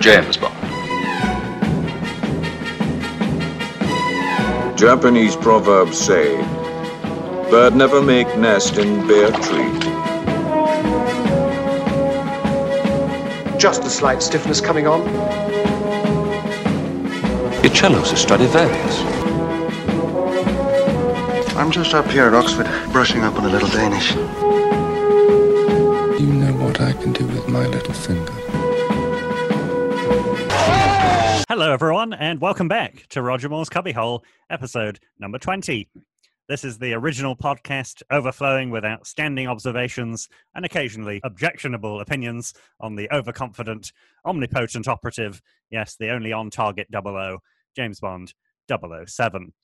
James Bond. Japanese proverbs say, bird never make nest in bare tree. Just a slight stiffness coming on. Your cello's a Stradivarius. I'm just up here at Oxford, brushing up on a little Danish. You know what I can do with my little finger. Hello, everyone, and welcome back to Roger Moore's Cubbyhole, episode number 20. This is the original podcast overflowing with outstanding observations and occasionally objectionable opinions on the overconfident, omnipotent operative, yes, the only on target 00, James Bond 007.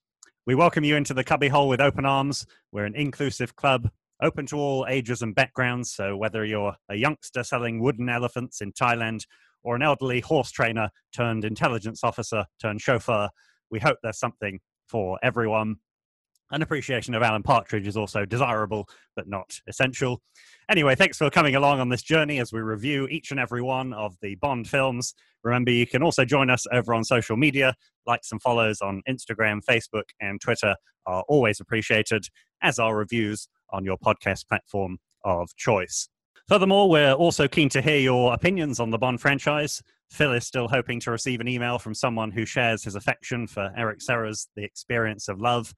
We welcome you into the Cubbyhole with open arms. We're an inclusive club, open to all ages and backgrounds. So, whether you're a youngster selling wooden elephants in Thailand or an elderly horse trainer turned intelligence officer turned chauffeur, we hope there's something for everyone. An appreciation of Alan Partridge is also desirable, but not essential. Anyway, thanks for coming along on this journey as we review each and every one of the Bond films. Remember, you can also join us over on social media. Likes and follows on Instagram, Facebook, and Twitter are always appreciated, as are reviews on your podcast platform of choice. Furthermore, we're also keen to hear your opinions on the Bond franchise. Phil is still hoping to receive an email from someone who shares his affection for Eric Serra's The Experience of Love.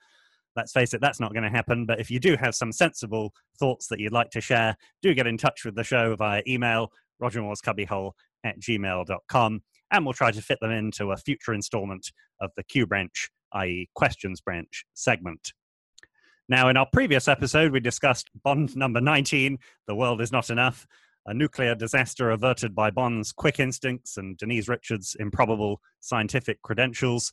Let's face it, that's not going to happen. But if you do have some sensible thoughts that you'd like to share, do get in touch with the show via email, rogermoorescubbyhole at gmail.com, and we'll try to fit them into a future installment of the Q branch, i.e., questions branch segment. Now, in our previous episode, we discussed Bond number 19, The World Is Not Enough, a nuclear disaster averted by Bond's quick instincts and Denise Richards' improbable scientific credentials.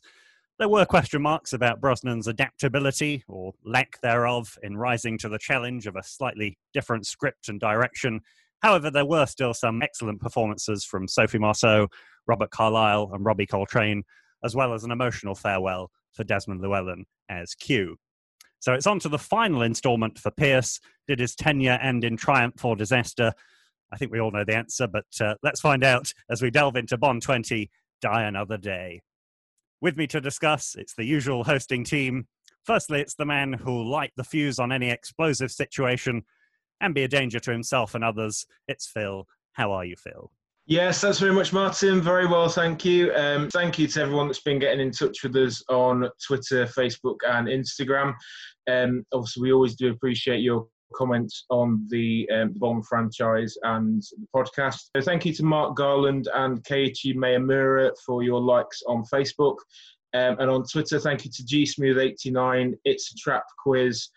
There were question marks about Brosnan's adaptability, or lack thereof, in rising to the challenge of a slightly different script and direction. However, there were still some excellent performances from Sophie Marceau, Robert Carlyle, and Robbie Coltrane, as well as an emotional farewell for Desmond Llewellyn as Q. So it's on to the final installment for Pierce. Did his tenure end in triumph or disaster? I think we all know the answer, but uh, let's find out as we delve into Bond 20 Die Another Day. With me to discuss, it's the usual hosting team. Firstly, it's the man who'll light the fuse on any explosive situation and be a danger to himself and others. It's Phil. How are you, Phil? Yes, thanks very much, Martin. Very well, thank you. Um, thank you to everyone that's been getting in touch with us on Twitter, Facebook, and Instagram. Um, obviously, we always do appreciate your comments on the um, Bond franchise and the podcast. So thank you to Mark Garland and Keiichi Miyamura for your likes on Facebook. Um, and on Twitter, thank you to GSmooth89, It's a Trap Quiz,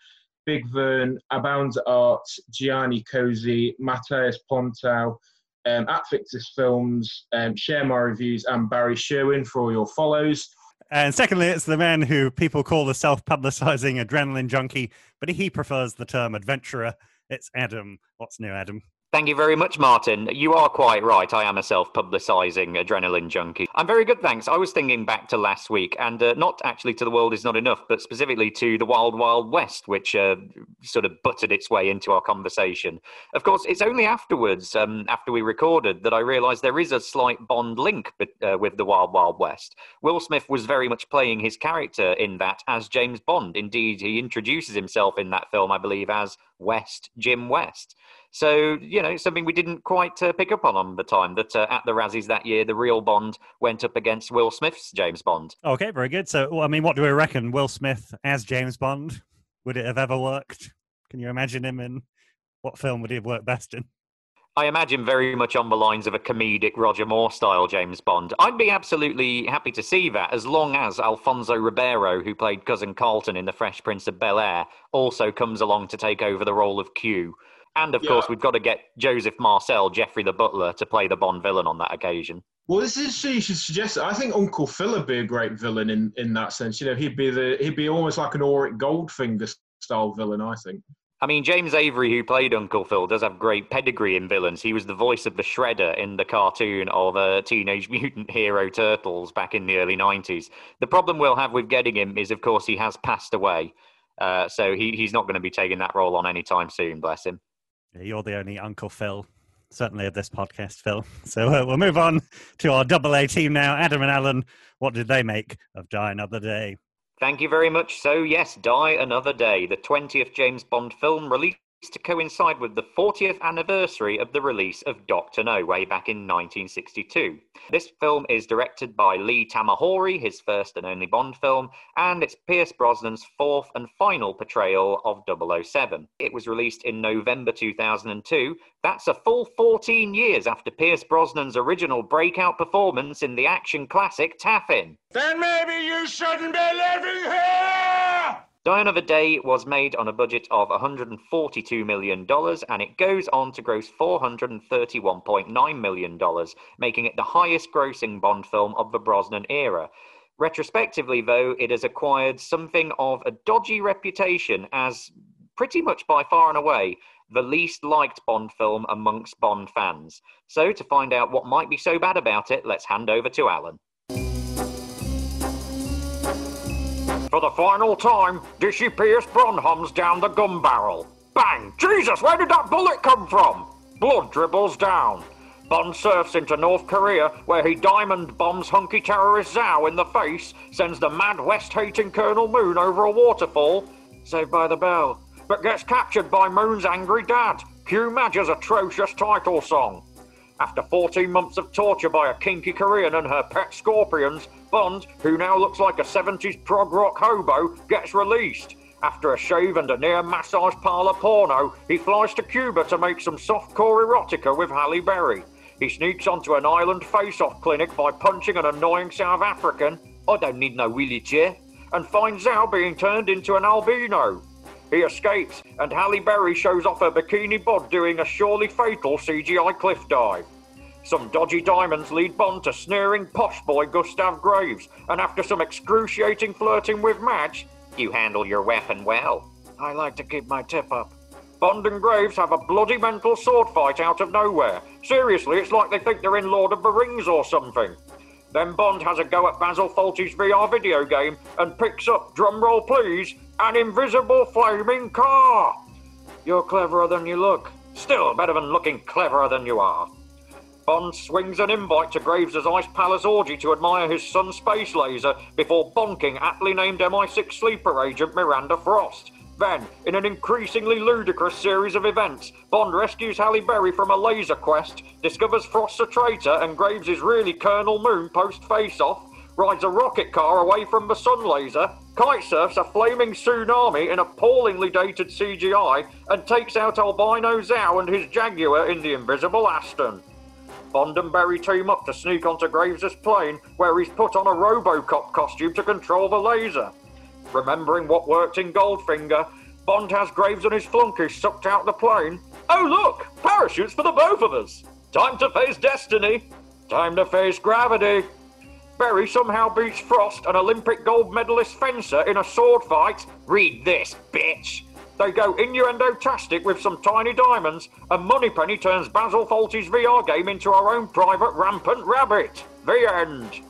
Big Vern, Abound Art, Gianni Cozy, Mateus Pontau, um, at Victus Films, um, Share My Reviews, and Barry Sherwin for all your follows. And secondly, it's the man who people call the self publicizing adrenaline junkie, but he prefers the term adventurer. It's Adam. What's new, Adam? Thank you very much, Martin. You are quite right. I am a self publicising adrenaline junkie. I'm very good, thanks. I was thinking back to last week, and uh, not actually to The World Is Not Enough, but specifically to The Wild Wild West, which uh, sort of butted its way into our conversation. Of course, it's only afterwards, um, after we recorded, that I realised there is a slight Bond link uh, with The Wild Wild West. Will Smith was very much playing his character in that as James Bond. Indeed, he introduces himself in that film, I believe, as West, Jim West. So, you know, something we didn't quite uh, pick up on on the time that uh, at the Razzies that year, the real Bond went up against Will Smith's James Bond. Okay, very good. So, well, I mean, what do we reckon? Will Smith as James Bond? Would it have ever worked? Can you imagine him in what film would he have worked best in? I imagine very much on the lines of a comedic Roger Moore style James Bond. I'd be absolutely happy to see that as long as Alfonso Ribeiro, who played Cousin Carlton in The Fresh Prince of Bel Air, also comes along to take over the role of Q. And of yeah. course, we've got to get Joseph Marcel, Geoffrey the Butler, to play the Bond villain on that occasion. Well, this is you should suggest. I think Uncle Phil would be a great villain in, in that sense. You know, he'd be the he'd be almost like an Auric Goldfinger style villain. I think. I mean, James Avery, who played Uncle Phil, does have great pedigree in villains. He was the voice of the Shredder in the cartoon of uh, Teenage Mutant Hero Turtles back in the early 90s. The problem we'll have with getting him is, of course, he has passed away. Uh, so he, he's not going to be taking that role on anytime soon, bless him. You're the only Uncle Phil certainly of this podcast, Phil. So uh, we'll move on to our double A team now. Adam and Alan, what did they make of Die Another Day? Thank you very much. So, yes, Die Another Day, the 20th James Bond film released to coincide with the 40th anniversary of the release of Doctor No way back in 1962. This film is directed by Lee Tamahori, his first and only Bond film, and it's Pierce Brosnan's fourth and final portrayal of 007. It was released in November 2002. That's a full 14 years after Pierce Brosnan's original breakout performance in the action classic Taffin. Then maybe you shouldn't be living here! Die Another Day was made on a budget of $142 million and it goes on to gross $431.9 million, making it the highest grossing Bond film of the Brosnan era. Retrospectively, though, it has acquired something of a dodgy reputation as pretty much by far and away the least liked Bond film amongst Bond fans. So, to find out what might be so bad about it, let's hand over to Alan. For the final time, Dishy Pierce Bronhams down the gun barrel. Bang! Jesus, where did that bullet come from? Blood dribbles down. Bond surfs into North Korea, where he diamond bombs hunky terrorist Zhao in the face, sends the mad West hating Colonel Moon over a waterfall, saved by the bell, but gets captured by Moon's angry dad. Cue Madge's atrocious title song. After 14 months of torture by a kinky Korean and her pet scorpions, Bond, who now looks like a 70s prog rock hobo, gets released. After a shave and a near massage parlor porno, he flies to Cuba to make some softcore erotica with Halle Berry. He sneaks onto an island face-off clinic by punching an annoying South African, I don't need no wheelchair, and finds out being turned into an albino. He escapes, and Halle Berry shows off her bikini bod doing a surely fatal CGI cliff dive. Some dodgy diamonds lead Bond to sneering posh boy Gustav Graves, and after some excruciating flirting with Madge, you handle your weapon well. I like to keep my tip up. Bond and Graves have a bloody mental sword fight out of nowhere. Seriously, it's like they think they're in Lord of the Rings or something. Then Bond has a go at Basil Fawlty's VR video game and picks up, drumroll please, an invisible flaming car. You're cleverer than you look. Still better than looking cleverer than you are. Bond swings an invite to Graves' Ice Palace orgy to admire his son's space laser before bonking aptly named MI6 sleeper agent Miranda Frost. Then, in an increasingly ludicrous series of events, Bond rescues Halle Berry from a laser quest, discovers Frost's a traitor and Graves is really Colonel Moon post face off, rides a rocket car away from the sun laser, kite surfs a flaming tsunami in appallingly dated CGI, and takes out albino Zhao and his Jaguar in the invisible Aston. Bond and Berry team up to sneak onto Graves' plane, where he's put on a Robocop costume to control the laser. Remembering what worked in Goldfinger, Bond has Graves and his flunkies sucked out the plane. Oh look! Parachutes for the both of us! Time to face destiny! Time to face gravity! Berry somehow beats Frost, an Olympic gold medalist fencer, in a sword fight. Read this, bitch! They go innuendo-tastic with some tiny diamonds, and Moneypenny turns Basil Fawlty's VR game into our own private rampant rabbit. The end.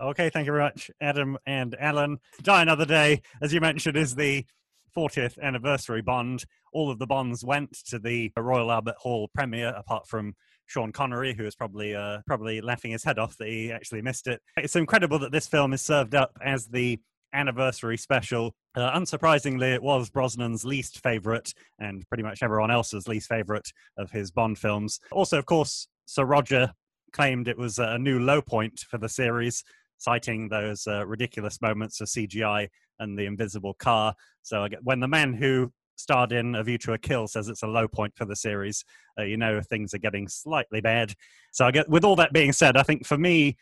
Okay, thank you very much, Adam and Alan. Die Another Day, as you mentioned, is the 40th anniversary Bond. All of the Bonds went to the Royal Albert Hall premiere, apart from Sean Connery, who is probably uh, probably laughing his head off that he actually missed it. It's incredible that this film is served up as the anniversary special. Uh, unsurprisingly, it was Brosnan's least favourite and pretty much everyone else's least favourite of his Bond films. Also, of course, Sir Roger claimed it was a new low point for the series, citing those uh, ridiculous moments of CGI and the invisible car. So when the man who starred in A View to a Kill says it's a low point for the series, uh, you know things are getting slightly bad. So I get, with all that being said, I think for me,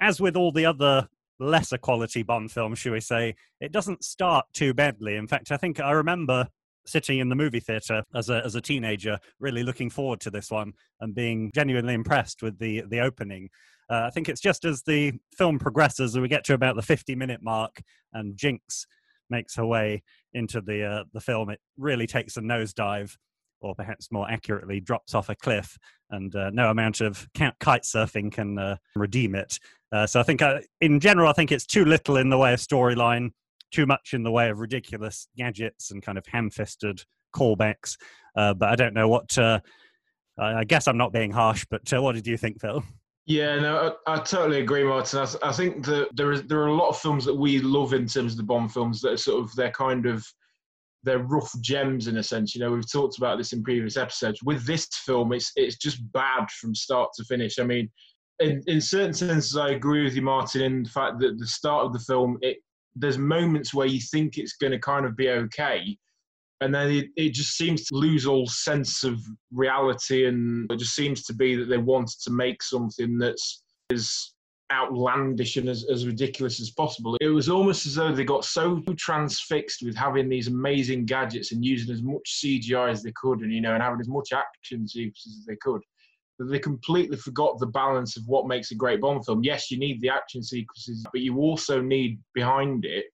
as with all the other lesser quality Bond films, should we say, it doesn't start too badly. In fact, I think I remember sitting in the movie theater as a as a teenager, really looking forward to this one and being genuinely impressed with the the opening. Uh, I think it's just as the film progresses, we get to about the 50 minute mark, and Jinx makes her way into the uh, the film, it really takes a nosedive. or perhaps more accurately, drops off a cliff, and uh, no amount of kite surfing can uh, redeem it. Uh, so I think, uh, in general, I think it's too little in the way of storyline, too much in the way of ridiculous gadgets and kind of ham-fisted callbacks. Uh, but I don't know what. I guess I'm not being harsh, but what did you think, Phil? Yeah, no, I, I totally agree, Martin. I, I, think that there is there are a lot of films that we love in terms of the Bond films that are sort of they're kind of they're rough gems in a sense. You know, we've talked about this in previous episodes. With this film, it's it's just bad from start to finish. I mean, in in certain senses, I agree with you, Martin, in the fact that the start of the film, it there's moments where you think it's going to kind of be okay, and then it, it just seems to lose all sense of reality, and it just seems to be that they wanted to make something that's is outlandish and as, as ridiculous as possible. It was almost as though they got so transfixed with having these amazing gadgets and using as much CGI as they could, and you know, and having as much action sequences as they could, that they completely forgot the balance of what makes a great Bond film. Yes, you need the action sequences, but you also need behind it.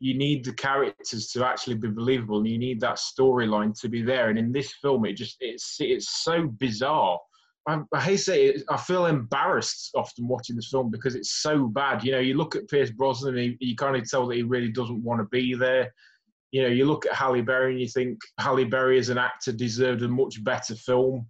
You need the characters to actually be believable, and you need that storyline to be there. And in this film, it just it's it's so bizarre I, I hate to say it, I feel embarrassed often watching this film because it's so bad. You know, you look at Pierce Brosnan, and you kind of tell that he really doesn't want to be there. You know, you look at Halle Berry and you think Halle Berry as an actor deserved a much better film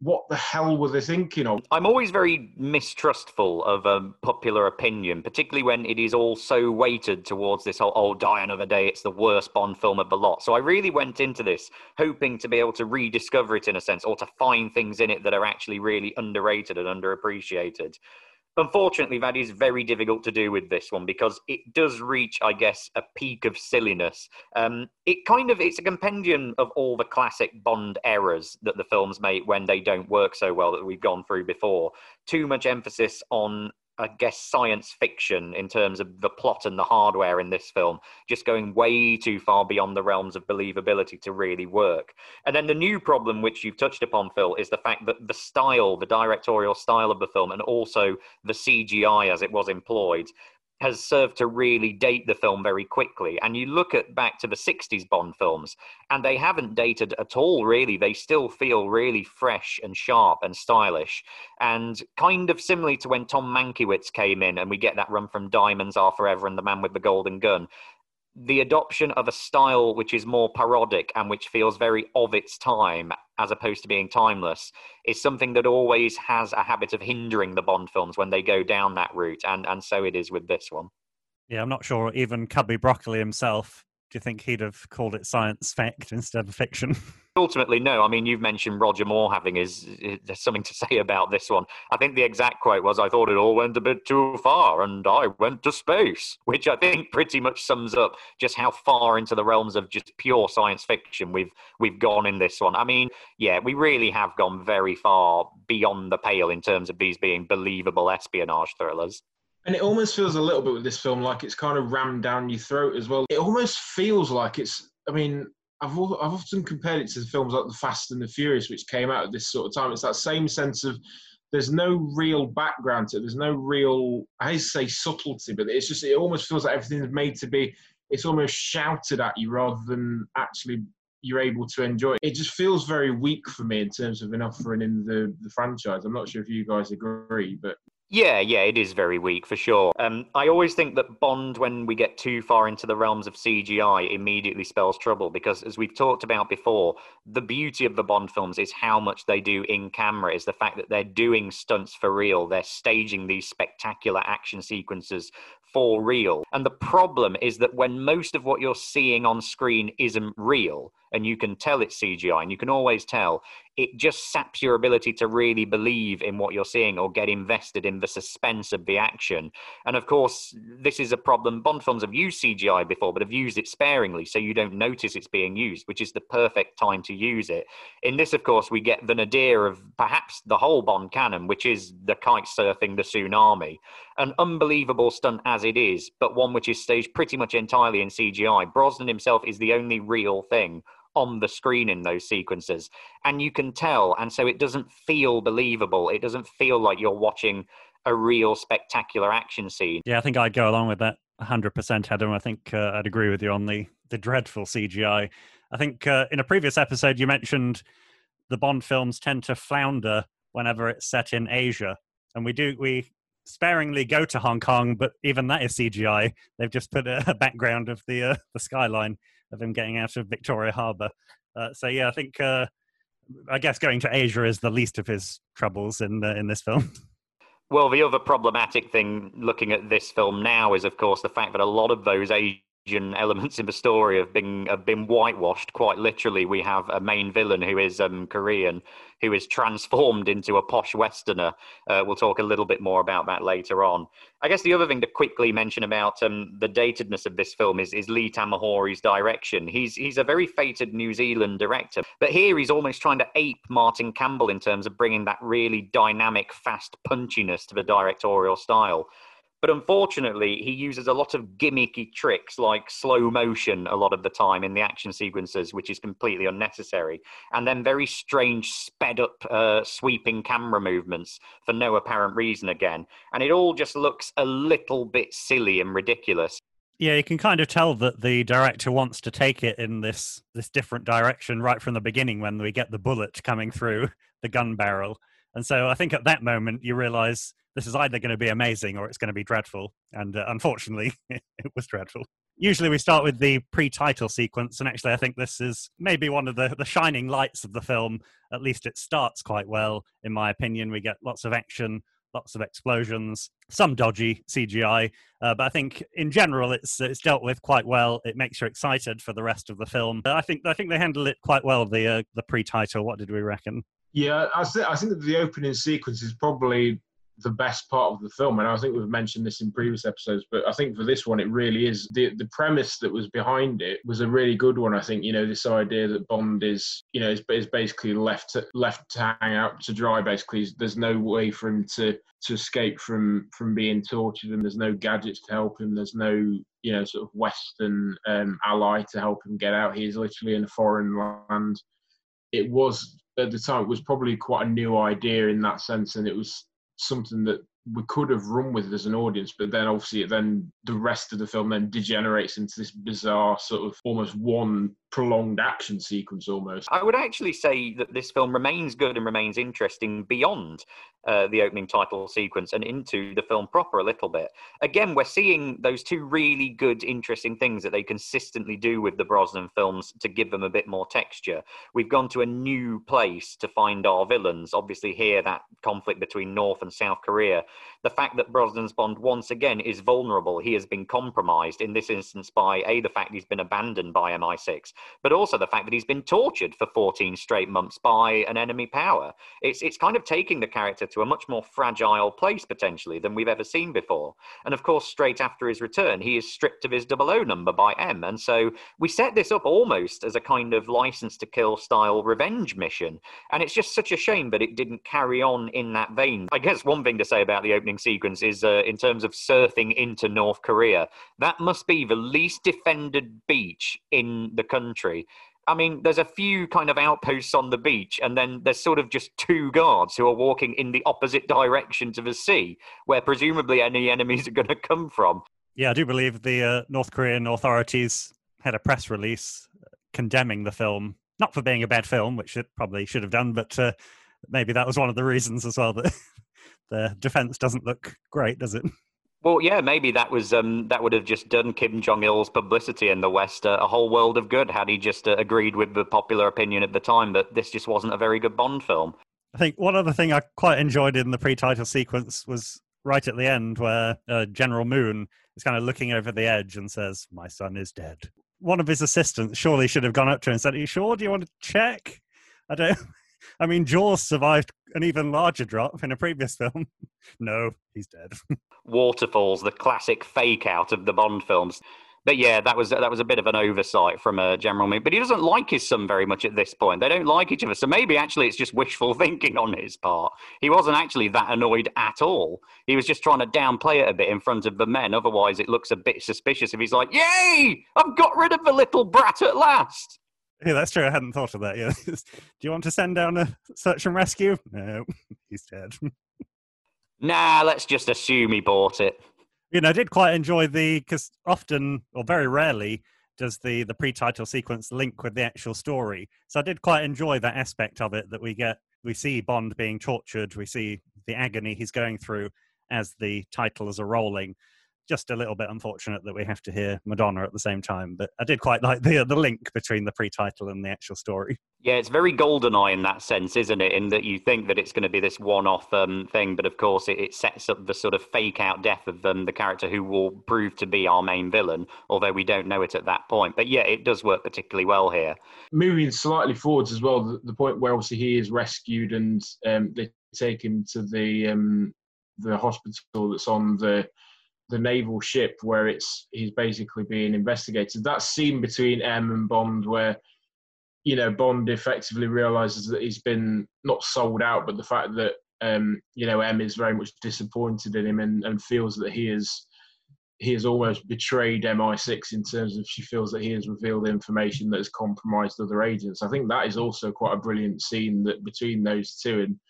what the hell were they thinking of? I'm always very mistrustful of um, popular opinion, particularly when it is all so weighted towards this whole, oh, Die Another Day, it's the worst Bond film of the lot. So I really went into this hoping to be able to rediscover it in a sense, or to find things in it that are actually really underrated and underappreciated. Unfortunately, that is very difficult to do with this one because it does reach, I guess, a peak of silliness. Um, it kind of it's a compendium of all the classic Bond errors that the films make when they don't work so well that we've gone through before. Too much emphasis on I guess, science fiction in terms of the plot and the hardware in this film, just going way too far beyond the realms of believability to really work. And then the new problem, which you've touched upon, Phil, is the fact that the style, the directorial style of the film, and also the CGI as it was employed, has served to really date the film very quickly. And you look at back to the 60s Bond films, and they haven't dated at all, really. They still feel really fresh and sharp and stylish. And kind of similarly to when Tom Mankiewicz came in, and we get that run from Diamonds Are Forever and The Man with the Golden Gun the adoption of a style which is more parodic and which feels very of its time as opposed to being timeless is something that always has a habit of hindering the Bond films when they go down that route, and and so it is with this one. Yeah, I'm not sure even Cubby Broccoli himself do you think he'd have called it science fact instead of fiction? Ultimately, no. I mean, you've mentioned Roger Moore having his, eh, his, something to say about this one. I think the exact quote was, "I thought it all went a bit too far, and I went to space," which I think pretty much sums up just how far into the realms of just pure science fiction we've we've gone in this one. I mean, yeah, we really have gone very far beyond the pale in terms of these being believable espionage thrillers. And it almost feels a little bit with this film like it's kind of rammed down your throat as well. It almost feels like it's. I mean, I've I've often compared it to films like The Fast and the Furious, which came out at this sort of time. It's that same sense of there's no real background to it. There's no real I say subtlety, but it's just it almost feels like everything's made to be. It's almost shouted at you rather than actually you're able to enjoy it. It just feels very weak for me in terms of an offering in the the franchise. I'm not sure if you guys agree, but yeah, yeah, it is very weak for sure. Um, I always think that Bond, when we get too far into the realms of CGI, immediately spells trouble because, as we've talked about before, the beauty of the Bond films is how much they do in camera, is the fact that they're doing stunts for real. They're staging these spectacular action sequences for real. And the problem is that when most of what you're seeing on screen isn't real, and you can tell it's CGI, and you can always tell, it just saps your ability to really believe in what you're seeing or get invested in the suspense of the action. And of course, this is a problem. Bond films have used CGI before, but have used it sparingly, so you don't notice it's being used, which is the perfect time to use it. In this, of course, we get the nadir of perhaps the whole Bond canon, which is the kite surfing the tsunami. An unbelievable stunt as it is, but one which is staged pretty much entirely in CGI. Brosnan himself is the only real thing on the screen in those sequences and you can tell and so it doesn't feel believable. It doesn't feel like you're watching a real spectacular action scene. Yeah i think i'd go along with that 100% adam i think uh, i'd agree with you on the the dreadful cgi I. Think uh, in a previous episode you mentioned the Bond films tend to flounder whenever it's set in Asia, and we do we sparingly go to Hong Kong, but even that is CGI. They've just put a, background of the uh, the skyline of him getting out of Victoria Harbour. Uh, so yeah, I think uh, I guess going to Asia is the least of his troubles in uh, in this film. Well, the other problematic thing looking at this film now is, of course, the fact that a lot of those Asian elements in the story have been have been whitewashed. Quite literally, we have a main villain who is um, Korean, who is transformed into a posh Westerner. Uh, we'll talk a little bit more about that later on. I guess the other thing to quickly mention about um, the datedness of this film is, is Lee Tamahori's direction. He's he's a very fated New Zealand director, but here he's almost trying to ape Martin Campbell in terms of bringing that really dynamic, fast punchiness to the directorial style. But unfortunately, he uses a lot of gimmicky tricks like slow motion a lot of the time in the action sequences, which is completely unnecessary. And then very strange, sped up, uh, sweeping camera movements for no apparent reason again. And it all just looks a little bit silly and ridiculous. Yeah, you can kind of tell that the director wants to take it in this this different direction right from the beginning when we get the bullet coming through the gun barrel. And so I think at that moment you realize this is either going to be amazing or it's going to be dreadful. And uh, unfortunately, it was dreadful. Usually we start with the pre-title sequence, and actually I think this is maybe one of the, the shining lights of the film. At least it starts quite well, in my opinion. We get lots of action, lots of explosions, some dodgy CGI, uh, but I think in general it's it's dealt with quite well. It makes you excited for the rest of the film. I think I think they handle it quite well. The uh, the pre-title. What did we reckon? Yeah, I, th- I think that the opening sequence is probably the best part of the film. And I think we've mentioned this in previous episodes, but I think for this one, it really is the the premise that was behind it was a really good one. I think you know this idea that Bond is you know is, is basically left to, left to hang out to dry. Basically, there's no way for him to to escape from from being tortured, and there's no gadgets to help him. There's no you know sort of Western um, ally to help him get out. He's literally in a foreign land. It was at the time it was probably quite a new idea in that sense, and it was something that we could have run with as an audience, but then obviously then the rest of the film then degenerates into this bizarre sort of almost one prolonged action sequence almost. I would actually say that this film remains good and remains interesting beyond uh, the opening title sequence and into the film proper a little bit. Again, we're seeing those two really good, interesting things that they consistently do with the Brosnan films to give them a bit more texture. We've gone to a new place to find our villains. Obviously, here that conflict between North and South Korea. The fact that Brosnan's Bond once again is vulnerable. He has been compromised in this instance by a the fact he's been abandoned by MI6, but also the fact that he's been tortured for 14 straight months by an enemy power. It's it's kind of taking the character to a much more fragile place potentially than we've ever seen before. And of course, straight after his return, he is stripped of his 00 number by M. And so we set this up almost as a kind of license to kill style revenge mission. And it's just such a shame that it didn't carry on in that vein. I guess one thing to say about the opening sequence is uh, in terms of surfing into North Korea, that must be the least defended beach in the country. I mean, there's a few kind of outposts on the beach, and then there's sort of just two guards who are walking in the opposite direction to the sea, where presumably any enemies are going to come from. Yeah, I do believe the uh, North Korean authorities had a press release condemning the film, not for being a bad film, which it probably should have done, but uh, maybe that was one of the reasons as well that the defense doesn't look great, does it? Well, yeah, maybe that was um, that would have just done Kim Jong Il's publicity in the West uh, a whole world of good had he just uh, agreed with the popular opinion at the time that this just wasn't a very good Bond film. I think one other thing I quite enjoyed in the pre-title sequence was right at the end where uh, General Moon is kind of looking over the edge and says, "My son is dead." One of his assistants surely should have gone up to him and said, "Are you sure? Do you want to check?" I don't. I mean, Jaws survived an even larger drop in a previous film. no, he's dead. Waterfalls, the classic fake out of the Bond films. But yeah, that was that was a bit of an oversight from uh, General Moon. But he doesn't like his son very much at this point. They don't like each other. So maybe actually it's just wishful thinking on his part. He wasn't actually that annoyed at all. He was just trying to downplay it a bit in front of the men. Otherwise, it looks a bit suspicious if he's like, "Yay! I've got rid of the little brat at last." Yeah, that's true. I hadn't thought of that. Yeah. Do you want to send down a search and rescue? No, he's dead. nah, let's just assume he bought it. You know, I did quite enjoy the because often or very rarely does the the pre-title sequence link with the actual story. So I did quite enjoy that aspect of it that we get. We see Bond being tortured. We see the agony he's going through as the titles are rolling. Just a little bit unfortunate that we have to hear Madonna at the same time, but I did quite like the the link between the pre-title and the actual story. Yeah, it's very GoldenEye in that sense, isn't it? In that you think that it's going to be this one-off um, thing, but of course it, it, sets up the sort of fake-out death of um, the character who will prove to be our main villain, although we don't know it at that point. But yeah, it does work particularly well here. Moving slightly forwards as well, the, the point where obviously he is rescued and um, they take him to the um, the hospital that's on the the naval ship where it's he's basically being investigated. That scene between M and Bond where you know, Bond effectively realizes that he's been not sold out, but the fact that um, you know M is very much disappointed in him and, and feels that he is he has almost betrayed MI6 in terms of she feels that he has revealed information that has compromised other agents. I think that is also quite a brilliant scene that between those two and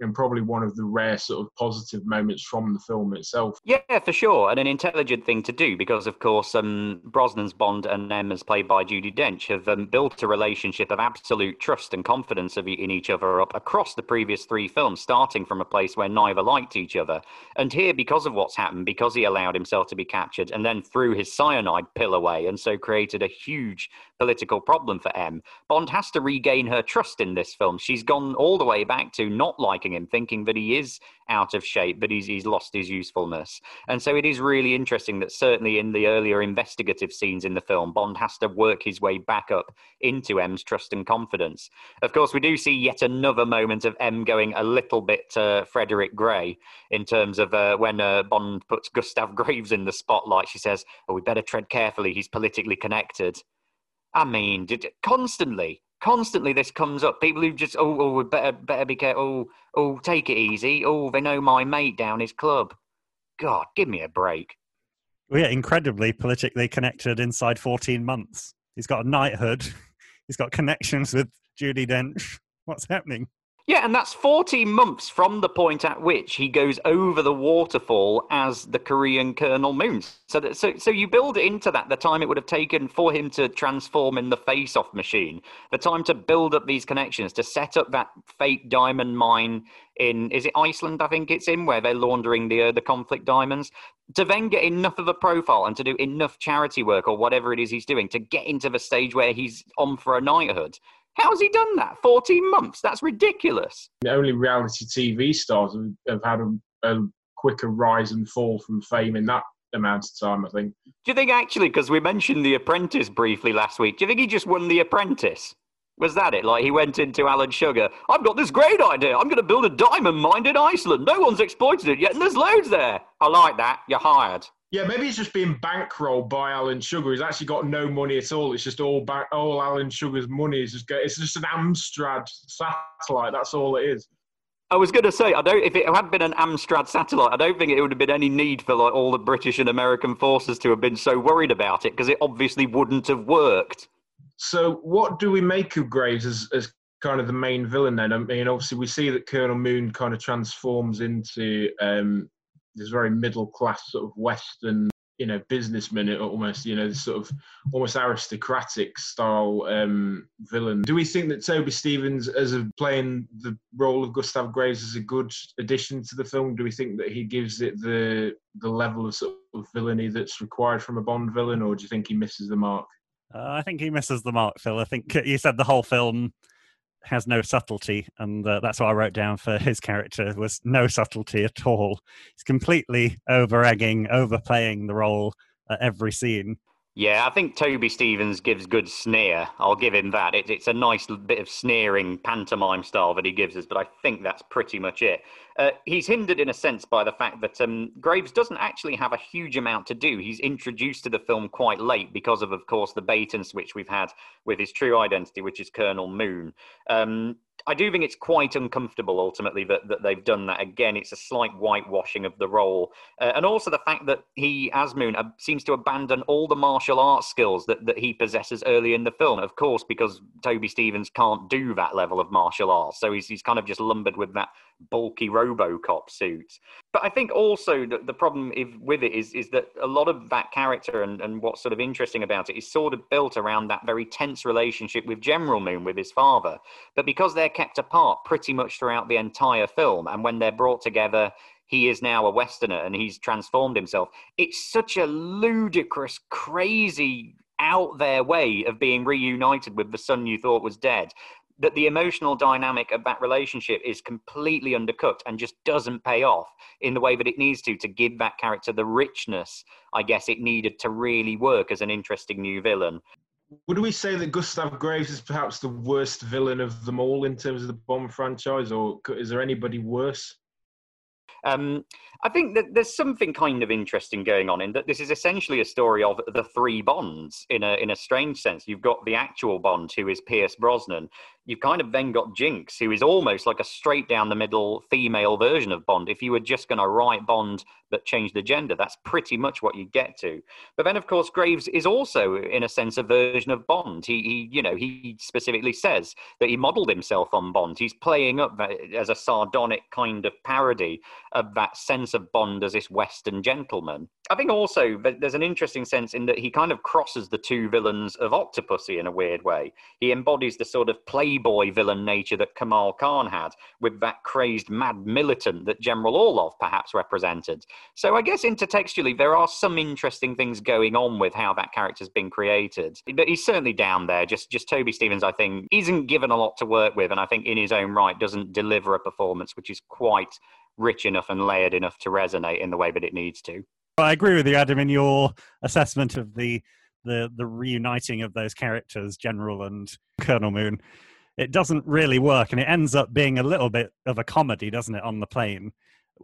and probably one of the rare sort of positive moments from the film itself. Yeah, for sure, and an intelligent thing to do because, of course, um, Brosnan's Bond and M, as played by Judi Dench, have um, built a relationship of absolute trust and confidence of, in each other up across the previous three films, starting from a place where neither liked each other. And here, because of what's happened, because he allowed himself to be captured and then threw his cyanide pill away, and so created a huge political problem for M, Bond has to regain her trust in this film. She's gone all the way back to not liking him, thinking that he is out of shape, but he's, he's lost his usefulness. And so it is really interesting that certainly in the earlier investigative scenes in the film, Bond has to work his way back up into M's trust and confidence. Of course, we do see yet another moment of M going a little bit uh, Frederick Gray in terms of uh, when uh, Bond puts Gustav Graves in the spotlight. She says, Oh, we better tread carefully. He's politically connected. I mean, did, constantly, constantly this comes up. People who just, oh, oh, better, better be careful. Oh, oh, take it easy. Oh, they know my mate down his club. God, give me a break. Well, yeah, incredibly politically connected inside 14 months. He's got a knighthood. He's got connections with Judi Dench. What's happening? Yeah, and that's 14 months from the point at which he goes over the waterfall as the Korean Colonel Moon. So, that, so, so you build into that the time it would have taken for him to transform in the face-off machine, the time to build up these connections, to set up that fake diamond mine in is it Iceland? I think it's in where they're laundering the uh, the conflict diamonds. To then get enough of a profile and to do enough charity work or whatever it is he's doing to get into the stage where he's on for a knighthood how has he done that? 14 months? That's ridiculous. The Only reality TV stars have, had a, a quicker rise and fall from fame in that amount of time, I think. Do you think actually, because we mentioned The Apprentice briefly last week, do you think he just won The Apprentice? Was that it? Like he went into Alan Sugar. I've got this great idea. I'm going to build a diamond mine in Iceland. No one's exploited it yet, and there's loads there. I like that. You're hired. Yeah, maybe he's just being bankrolled by Alan Sugar. He's actually got no money at all. It's just all bank, all Alan Sugar's money is just go, it's just an Amstrad satellite. That's all it is. I was going to say, I don't. If it had been an Amstrad satellite, I don't think it would have been any need for like all the British and American forces to have been so worried about it because it obviously wouldn't have worked. So, what do we make of Graves as, as kind of the main villain then? I mean, obviously, we see that Colonel Moon kind of transforms into um, this very middle class sort of Western, you know, businessman almost, you know, this sort of almost aristocratic style um, villain. Do we think that Toby Stephens, as playing the role of Gustav Graves, is a good addition to the film? Do we think that he gives it the the level of sort of villainy that's required from a Bond villain, or do you think he misses the mark? Uh, I think he misses the mark, Phil. I think you said the whole film has no subtlety, and uh, that's what I wrote down for his character was no subtlety at all. He's completely over egging, overplaying the role at every scene. Yeah, I think Toby Stephens gives good sneer. I'll give him that. It, it's a nice bit of sneering pantomime style that he gives us, but I think that's pretty much it. Uh, he's hindered in a sense by the fact that um, Graves doesn't actually have a huge amount to do. He's introduced to the film quite late because of, of course, the bait and switch we've had with his true identity, which is Colonel Moon. Um, I do think it's quite uncomfortable ultimately that, that they've done that. Again, it's a slight whitewashing of the role. Uh, and also the fact that he, as Moon, uh, seems to abandon all the martial arts skills that, that he possesses early in the film. Of course, because Toby Stephens can't do that level of martial arts. So he's, he's kind of just lumbered with that bulky RoboCop suit. But I think also that the problem if, with it is is that a lot of that character and, and what's sort of interesting about it is sort of built around that very tense relationship with General Moon with his father. But because they're kept apart pretty much throughout the entire film, and when they're brought together he is now a Westerner and he's transformed himself. It's such a ludicrous, crazy, out there way of being reunited with the son you thought was dead that the emotional dynamic of that relationship is completely undercooked and just doesn't pay off in the way that it needs to to give that character the richness i guess it needed to really work as an interesting new villain would we say that Gustav Graves is perhaps the worst villain of them all in terms of the Bond franchise, or is there anybody worse? Um, I think that there's something kind of interesting going on in that this is essentially a story of the three Bonds in a in a strange sense. You've got the actual Bond, who is Pierce Brosnan. You've kind of then got Jinx, who is almost like a straight down the middle female version of Bond. If you were just going to write Bond but change the gender, that's pretty much what you get to. But then, of course, Graves is also, in a sense, a version of Bond. He, he you know, he specifically says that he modelled himself on Bond. He's playing up as a sardonic kind of parody of that sense of Bond as this Western gentleman. I think also there's an interesting sense in that he kind of crosses the two villains of Octopussy in a weird way. He embodies the sort of playboy villain nature that Kamal Khan had, with that crazed mad militant that General Orlov perhaps represented. So I guess intertextually, there are some interesting things going on with how that character's been created. But he's certainly down there. Just just Toby Stephens, I think, isn't given a lot to work with, and I think in his own right doesn't deliver a performance which is quite rich enough and layered enough to resonate in the way that it needs to. I agree with you, Adam, in your assessment of the the the reuniting of those characters, General and Colonel Moon. It doesn't really work, and it ends up being a little bit of a comedy, doesn't it, on the plane?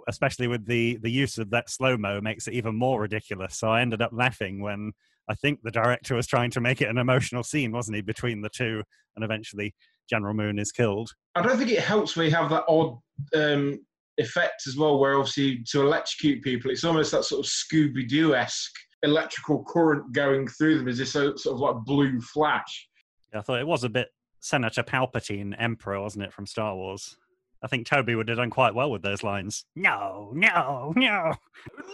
Especially with the the use of that slow mo, makes it even more ridiculous. So I ended up laughing when I think the director was trying to make it an emotional scene, wasn't he, between the two, and eventually General Moon is killed. I don't think it helps you have that odd um, effect as well, where obviously to electrocute people, it's almost that sort of Scooby Doo esque electrical current going through them. Is this sort of like blue flash? I thought it was a bit Senator Palpatine, Emperor, wasn't it, from Star Wars? I think Toby would have done quite well with those lines. No, no, no.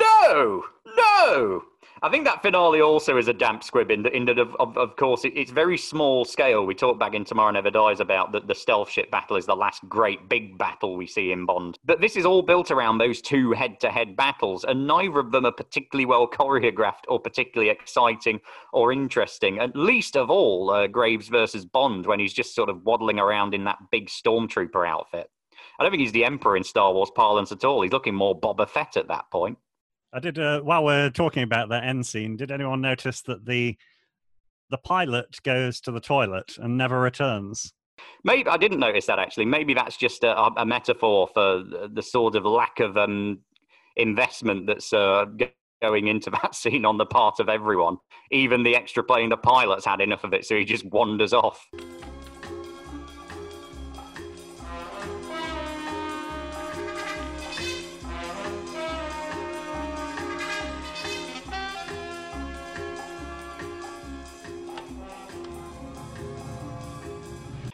No, no. I think that finale also is a damp squib in that, in that of, of, of course, it, it's very small scale. We talked back in Tomorrow Never Dies about that the stealth ship battle is the last great big battle we see in Bond. But this is all built around those two head to head battles, and neither of them are particularly well choreographed or particularly exciting or interesting. At least of all, uh, Graves versus Bond, when he's just sort of waddling around in that big stormtrooper outfit. I don't think he's the Emperor in Star Wars parlance at all. He's looking more Boba Fett at that point. I did. Uh, while we're talking about that end scene, did anyone notice that the the pilot goes to the toilet and never returns? Maybe I didn't notice that actually. Maybe that's just a, a metaphor for the sort of lack of um, investment that's uh, going into that scene on the part of everyone. Even the extra playing the pilot's had enough of it, so he just wanders off.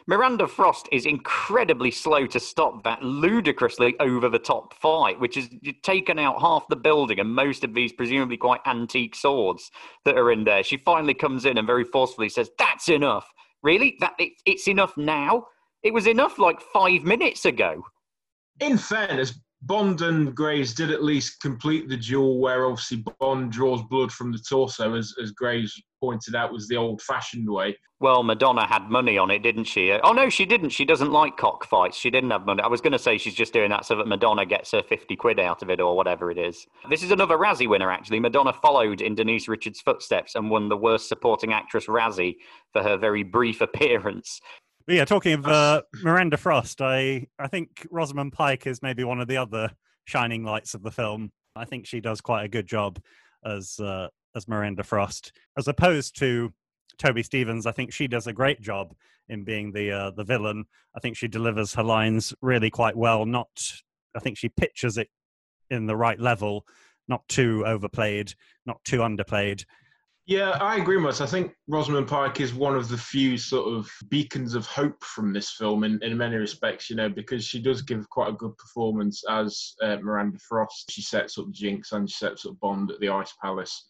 Miranda Frost is incredibly slow to stop that ludicrously over the top fight, which has taken out half the building and most of these presumably quite antique swords that are in there. She finally comes in and very forcefully says, That's enough. Really? That it, It's enough now? It was enough like five minutes ago. In fairness, Bond and Graves did at least complete the duel where obviously Bond draws blood from the torso, as, as Graves pointed out, was the old fashioned way. Well, Madonna had money on it, didn't she? Oh, no, she didn't. She doesn't like cockfights. She didn't have money. I was going to say she's just doing that so that Madonna gets her 50 quid out of it or whatever it is. This is another Razzie winner, actually. Madonna followed in Denise Richards' footsteps and won the Worst Supporting Actress Razzie for her very brief appearance. But yeah, talking of uh, Miranda Frost, I, I think Rosamund Pike is maybe one of the other shining lights of the film. I think she does quite a good job as uh, as Miranda Frost, as opposed to Toby Stephens. I think she does a great job in being the uh, the villain. I think she delivers her lines really quite well. Not, I think she pitches it in the right level, not too overplayed, not too underplayed. Yeah, I agree much. I think Rosamund Pike is one of the few sort of beacons of hope from this film in, in many respects, you know, because she does give quite a good performance as uh, Miranda Frost. She sets up Jinx and she sets up Bond at the Ice Palace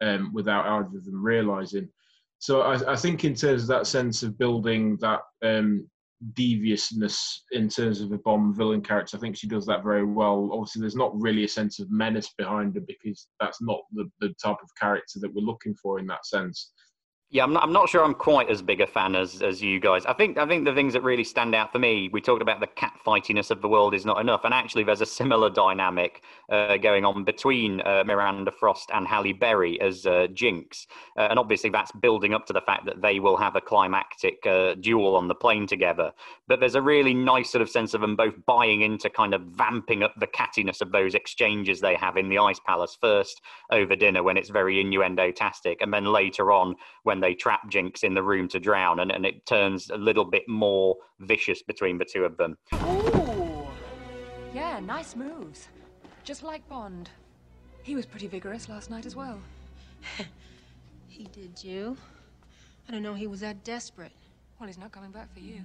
um, without either of them realising. So I, I, think in terms of that sense of building that um, deviousness in terms of a Bond villain character. I think she does that very well. Obviously, there's not really a sense of menace behind her because that's not the, the type of character that we're looking for in that sense. Yeah, I'm not, I'm not sure I'm quite as big a fan as, as you guys. I think I think the things that really stand out for me, we talked about the cat fightiness of the world is not enough, and actually there's a similar dynamic uh, going on between uh, Miranda Frost and Halle Berry as uh, Jinx, uh, and obviously that's building up to the fact that they will have a climactic uh, duel on the plane together. But there's a really nice sort of sense of them both buying into kind of vamping up the cattiness of those exchanges they have in the Ice Palace first over dinner when it's very innuendo-tastic, and then later on when when they trap Jinx in the room to drown, and, and it turns a little bit more vicious between the two of them. Ooh, yeah, nice moves. Just like Bond. He was pretty vigorous last night as well. he did you? I don't know he was that desperate. Well, he's not coming back for you.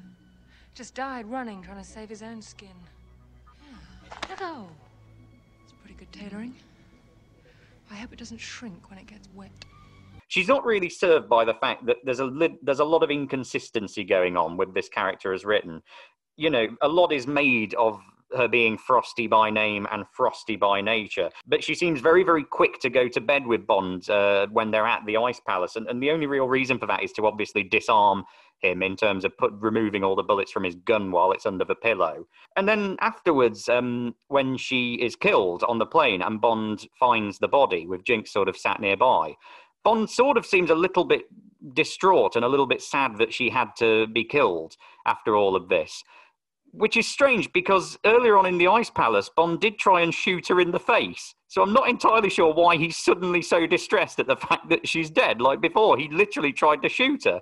Just died running, trying to save his own skin. Hmm. Hello. It's pretty good tailoring. I hope it doesn't shrink when it gets wet she's not really served by the fact that there's a there's a lot of inconsistency going on with this character as written. You know, a lot is made of her being frosty by name and frosty by nature. But she seems very, very quick to go to bed with Bond uh, when they're at the Ice Palace. And, and, the only real reason for that is to obviously disarm him in terms of put, removing all the bullets from his gun while it's under the pillow. And then afterwards, um, when she is killed on the plane and Bond finds the body with Jinx sort of sat nearby, Bond sort of seems a little bit distraught and a little bit sad that she had to be killed after all of this. Which is strange because earlier on in the Ice Palace, Bond did try and shoot her in the face. So I'm not entirely sure why he's suddenly so distressed at the fact that she's dead. Like before, he literally tried to shoot her.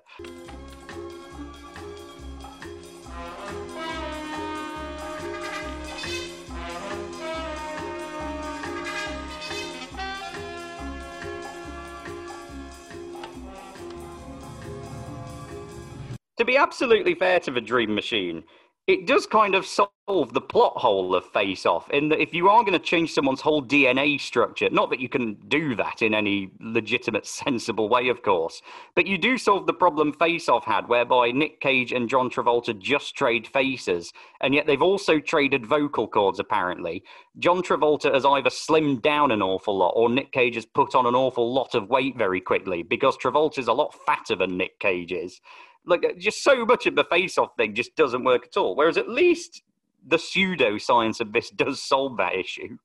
To be absolutely fair to the Dream Machine, it does kind of solve the plot hole of Face Off in that if you are going to change someone's whole DNA structure, not that you can do that in any legitimate, sensible way, of course, but you do solve the problem Face Off had, whereby Nick Cage and John Travolta just trade faces, and yet they've also traded vocal cords, apparently. John Travolta has either slimmed down an awful lot, or Nick Cage has put on an awful lot of weight very quickly, because Travolta's a lot fatter than Nick Cage is like uh, just so much of the face-off thing just doesn't work at all. Whereas at least the pseudo-science of this does solve that issue.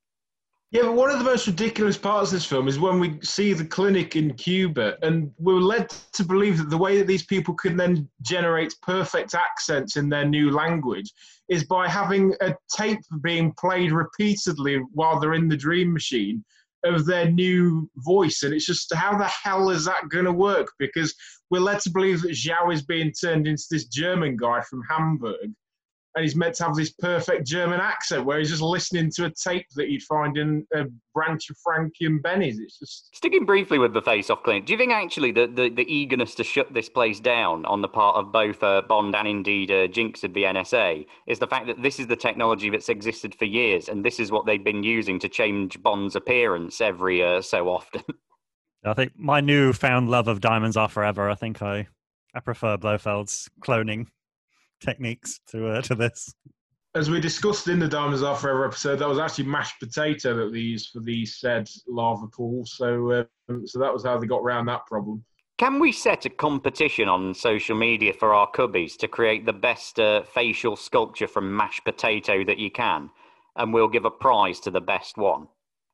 Yeah, but one of the most ridiculous parts of this film is when we see the clinic in Cuba, and we're led to believe that the way that these people can then generate perfect accents in their new language is by having a tape being played repeatedly while they're in the dream machine of their new voice. And it's just, how the hell is that going to work? Because we're led to believe that Zhao is being turned into this German guy from Hamburg and he's meant to have this perfect German accent where he's just listening to a tape that he'd find in a branch of Frankie and Benny's. It's just sticking briefly with the face-off clinic. Do you think actually the, the, the, eagerness to shut this place down on the part of both uh, Bond and indeed uh, Jinx of the NSA is the fact that this is the technology that's existed for years, and this is what they've been using to change Bond's appearance every uh, so often. I think my newfound love of Diamonds Are Forever. I think I I prefer Blofeld's cloning techniques to uh, to this. As we discussed in the Diamonds Are Forever episode, that was actually mashed potato that they used for the said lava pool. So, um, so that was how they got around that problem. Can we set a competition on social media for our cubbies to create the best uh, facial sculpture from mashed potato that you can? And we'll give a prize to the best one.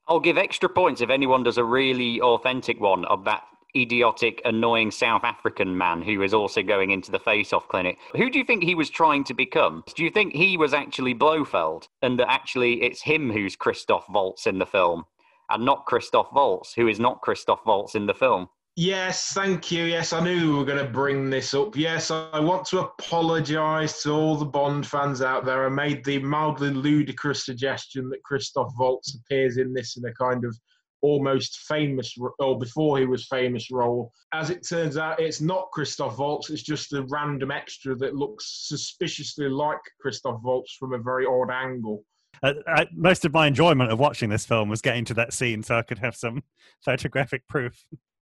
I'll give extra points if anyone does a really authentic one of that idiotic, annoying South African man who is also going into the face off clinic. Who do you think he was trying to become? Do you think he was actually Blofeld and that actually it's him who's Christoph Waltz in the film and not Christoph Waltz, who is not Christoph Waltz in the film? Yes, thank you. Yes, I knew we were going to bring this up. Yes, I want to apologise to all the Bond fans out there. I made the mildly ludicrous suggestion that Christoph Waltz appears in this in a kind of almost famous or before he was famous role. As it turns out, it's not Christoph Waltz. It's just a random extra that looks suspiciously like Christoph Waltz from a very odd angle. Uh, I, most of my enjoyment of watching this film was getting to that scene so I could have some photographic proof.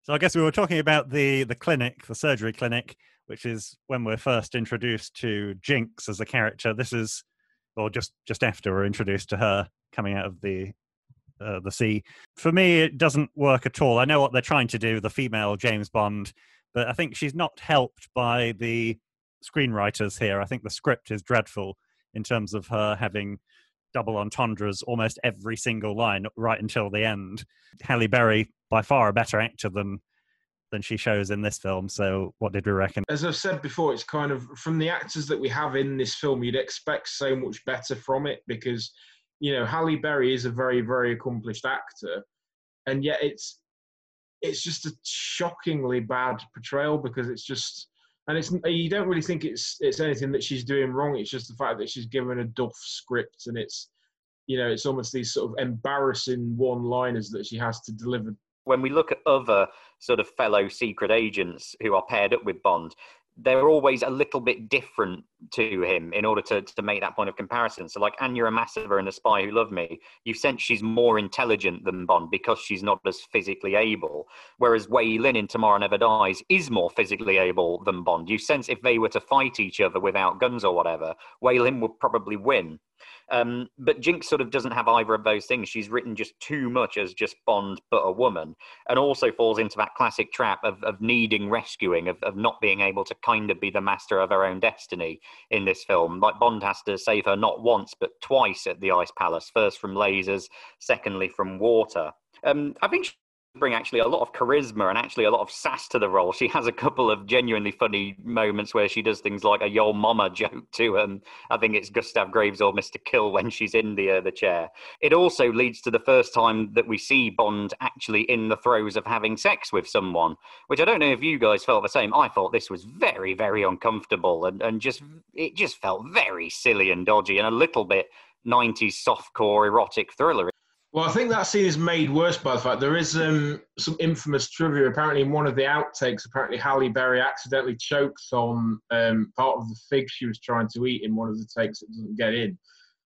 So I guess we were talking about the the clinic, the surgery clinic, which is when we're first introduced to Jinx as a character. This is, or just just after we're introduced to her coming out of the uh, the sea. For me, it doesn't work at all. I know what they're trying to do, the female James Bond, but I think she's not helped by the screenwriters here. I think the script is dreadful in terms of her having double entendres almost every single line right until the end. Halle Berry, by far a better actor than than she shows in this film. So, what did we reckon? As I've said before, it's kind of from the actors that we have in this film, you'd expect so much better from it because, you know, Halle Berry is a very, very accomplished actor, and yet it's it's just a shockingly bad portrayal because it's just and it's you don't really think it's it's anything that she's doing wrong. It's just the fact that she's given a duff script, and it's you know it's almost these sort of embarrassing one-liners that she has to deliver. When we look at other sort of fellow secret agents who are paired up with Bond, they're always a little bit different to him in order to, to make that point of comparison. So, like Anya Amasova in The Spy Who Loved Me, you sense she's more intelligent than Bond because she's not as physically able. Whereas Wai Lin in Tomorrow Never Dies is more physically able than Bond. You sense if they were to fight each other without guns or whatever, Wai Lin would probably win. Um, but Jinx sort of doesn't have either of those things. She's written just too much as just Bond, but a woman, and also falls into that classic trap of, of needing rescuing, of, of not being able to kind of be the master of her own destiny in this film. Like Bond has to save her not once, but twice at the Ice Palace first from lasers, secondly from water. Um, I think bring actually a lot of charisma and actually a lot of sass to the role. She has a couple of genuinely funny moments where she does things like a "Yo Mama" joke to um, I think it's Gustav Graves or Mr. Kil when she's in the uh, the chair. It also leads to the first time that we see Bond actually in the throes of having sex with someone, which I don't know if you guys felt the same. I thought this was very very uncomfortable and and just it just felt very silly and dodgy and a little bit 90s softcore erotic thriller. Well, I think that scene is made worse by the fact there is um, some infamous trivia. Apparently, in one of the outtakes, apparently Halle Berry accidentally chokes on um, part of the fig she was trying to eat in one of the takes that doesn't get in.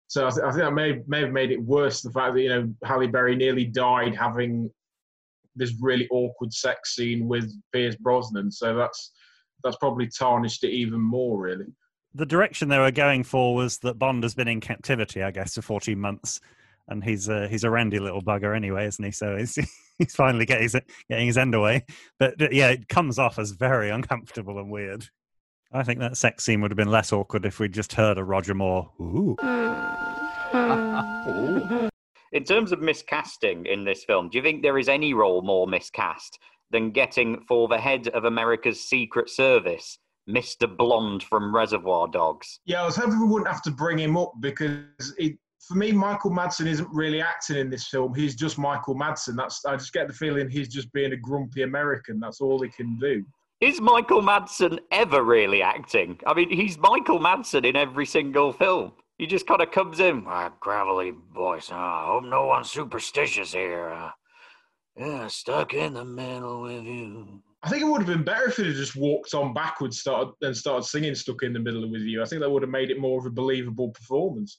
So I, th- I think that may, may have made it worse. The fact that you know Halle Berry nearly died having this really awkward sex scene with Pierce Brosnan. So that's that's probably tarnished it even more, really. The direction they were going for was that Bond has been in captivity, I guess, for 14 months and he's a he's a randy little bugger anyway, isn't he? So he's he's finally getting his getting his end away. But yeah, it comes off as very uncomfortable and weird. I think that sex scene would have been less awkward if we'd just heard a Roger Moore. Ooh. in terms of miscasting in this film, do you think there is any role more miscast than getting for the head of America's Secret Service, Mr. Blonde from Reservoir Dogs? Yeah, I was hoping we wouldn't have to bring him up because it, for me, Michael Madsen isn't really acting in this film. He's just Michael Madsen. That's I just get the feeling he's just being a grumpy American. That's all he can do. Is Michael Madsen ever really acting? I mean, he's Michael Madsen in every single film. He just kind of comes in, a gravelly voice. I hope no one's superstitious here. Uh, yeah, stuck in the middle with you. I think it would have been better if he'd have just walked on backwards, started and started singing "Stuck in the Middle of with You." I think that would have made it more of a believable performance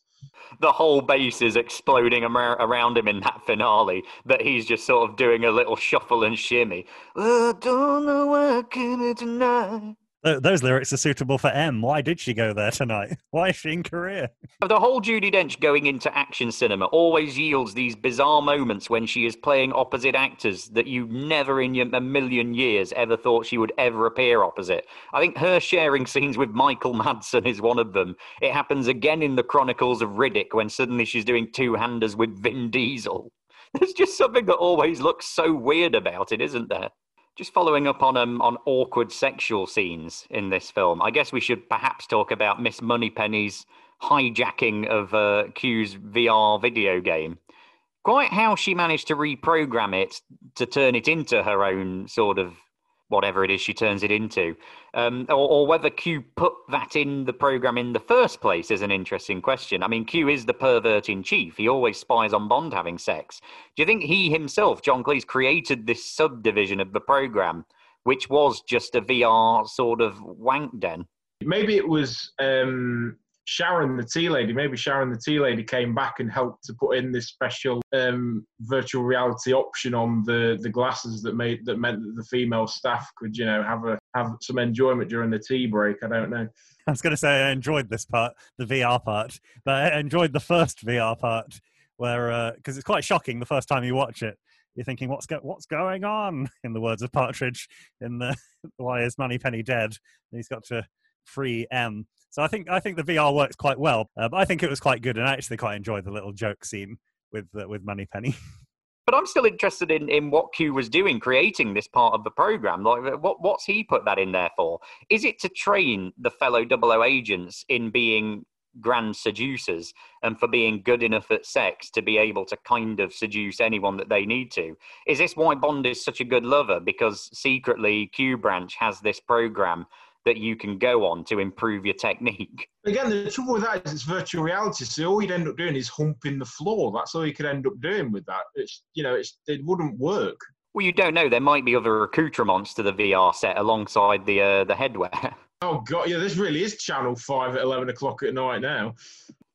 the whole base is exploding around him in that finale that he's just sort of doing a little shuffle and shimmy. I don't know what tonight. Those lyrics are suitable for M. Why did she go there tonight? Why is she in Korea? The whole Judi Dench going into action cinema always yields these bizarre moments when she is playing opposite actors that you never in a million years ever thought she would ever appear opposite. I think her sharing scenes with Michael Madsen is one of them. It happens again in the Chronicles of Riddick when suddenly she's doing two handers with Vin Diesel. There's just something that always looks so weird about it, isn't there? Just following up on um, on awkward sexual scenes in this film, I guess we should perhaps talk about Miss Moneypenny's hijacking of uh, Q's VR video game. Quite how she managed to reprogram it to turn it into her own sort of whatever it is she turns it into, um, or, or, whether Q put that in the program in the first place is an interesting question. I mean, Q is the pervert in chief. He always spies on Bond having sex. Do you think he himself, John Cleese, created this subdivision of the program, which was just a VR sort of wank den? Maybe it was um, Sharon, the tea lady, maybe Sharon, the tea lady, came back and helped to put in this special um, virtual reality option on the, the glasses that made that meant that the female staff could, you know, have a have some enjoyment during the tea break. I don't know. I was going to say I enjoyed this part, the VR part, but I enjoyed the first VR part where because uh, it's quite shocking the first time you watch it. You're thinking, what's go- what's going on? In the words of Partridge in the Why is Moneypenny dead? And he's got to free M. So I think I think the VR works quite well. Uh, I think it was quite good, and I actually quite enjoyed the little joke scene with uh, with Moneypenny. But I'm still interested in, in what Q was doing, creating this part of the program. Like, what what's he put that in there for? Is it to train the fellow Double O agents in being grand seducers and for being good enough at sex to be able to kind of seduce anyone that they need to. Is this why Bond is such a good lover? Because secretly Q Branch has this program that you can go on to improve your technique. Again, the trouble with that is it's virtual reality, so all you'd end up doing is humping the floor. That's all you could end up doing with that. It's you know, it's it wouldn't work. Well, you don't know. There might be other accoutrements to the VR set alongside the uh, the headwear. Oh god, yeah, this really is Channel Five at eleven o'clock at night now.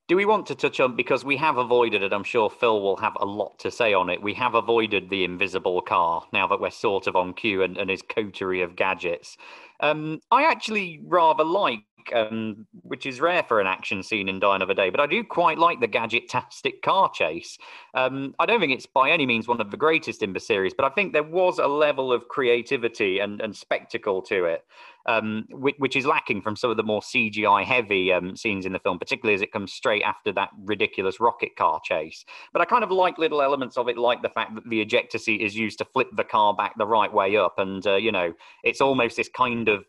Do we want to touch on because we have avoided it? I'm sure Phil will have a lot to say on it. We have avoided the invisible car now that we're sort of on Q and, and his coterie of gadgets. Um, I actually rather like, um, which is rare for an action scene in Die Another Day, but I do quite like the gadget-tastic car chase. Um, I don't think it's by any means one of the greatest in the series, but I think there was a level of creativity and, and spectacle to it um, which, which, is lacking from some of the more CGI heavy um, scenes in the film, particularly as it comes straight after that ridiculous rocket car chase. But I kind of like little elements of it, like the fact that the ejector seat is used to flip the car back the right way up. And, uh, you know, it's almost this kind of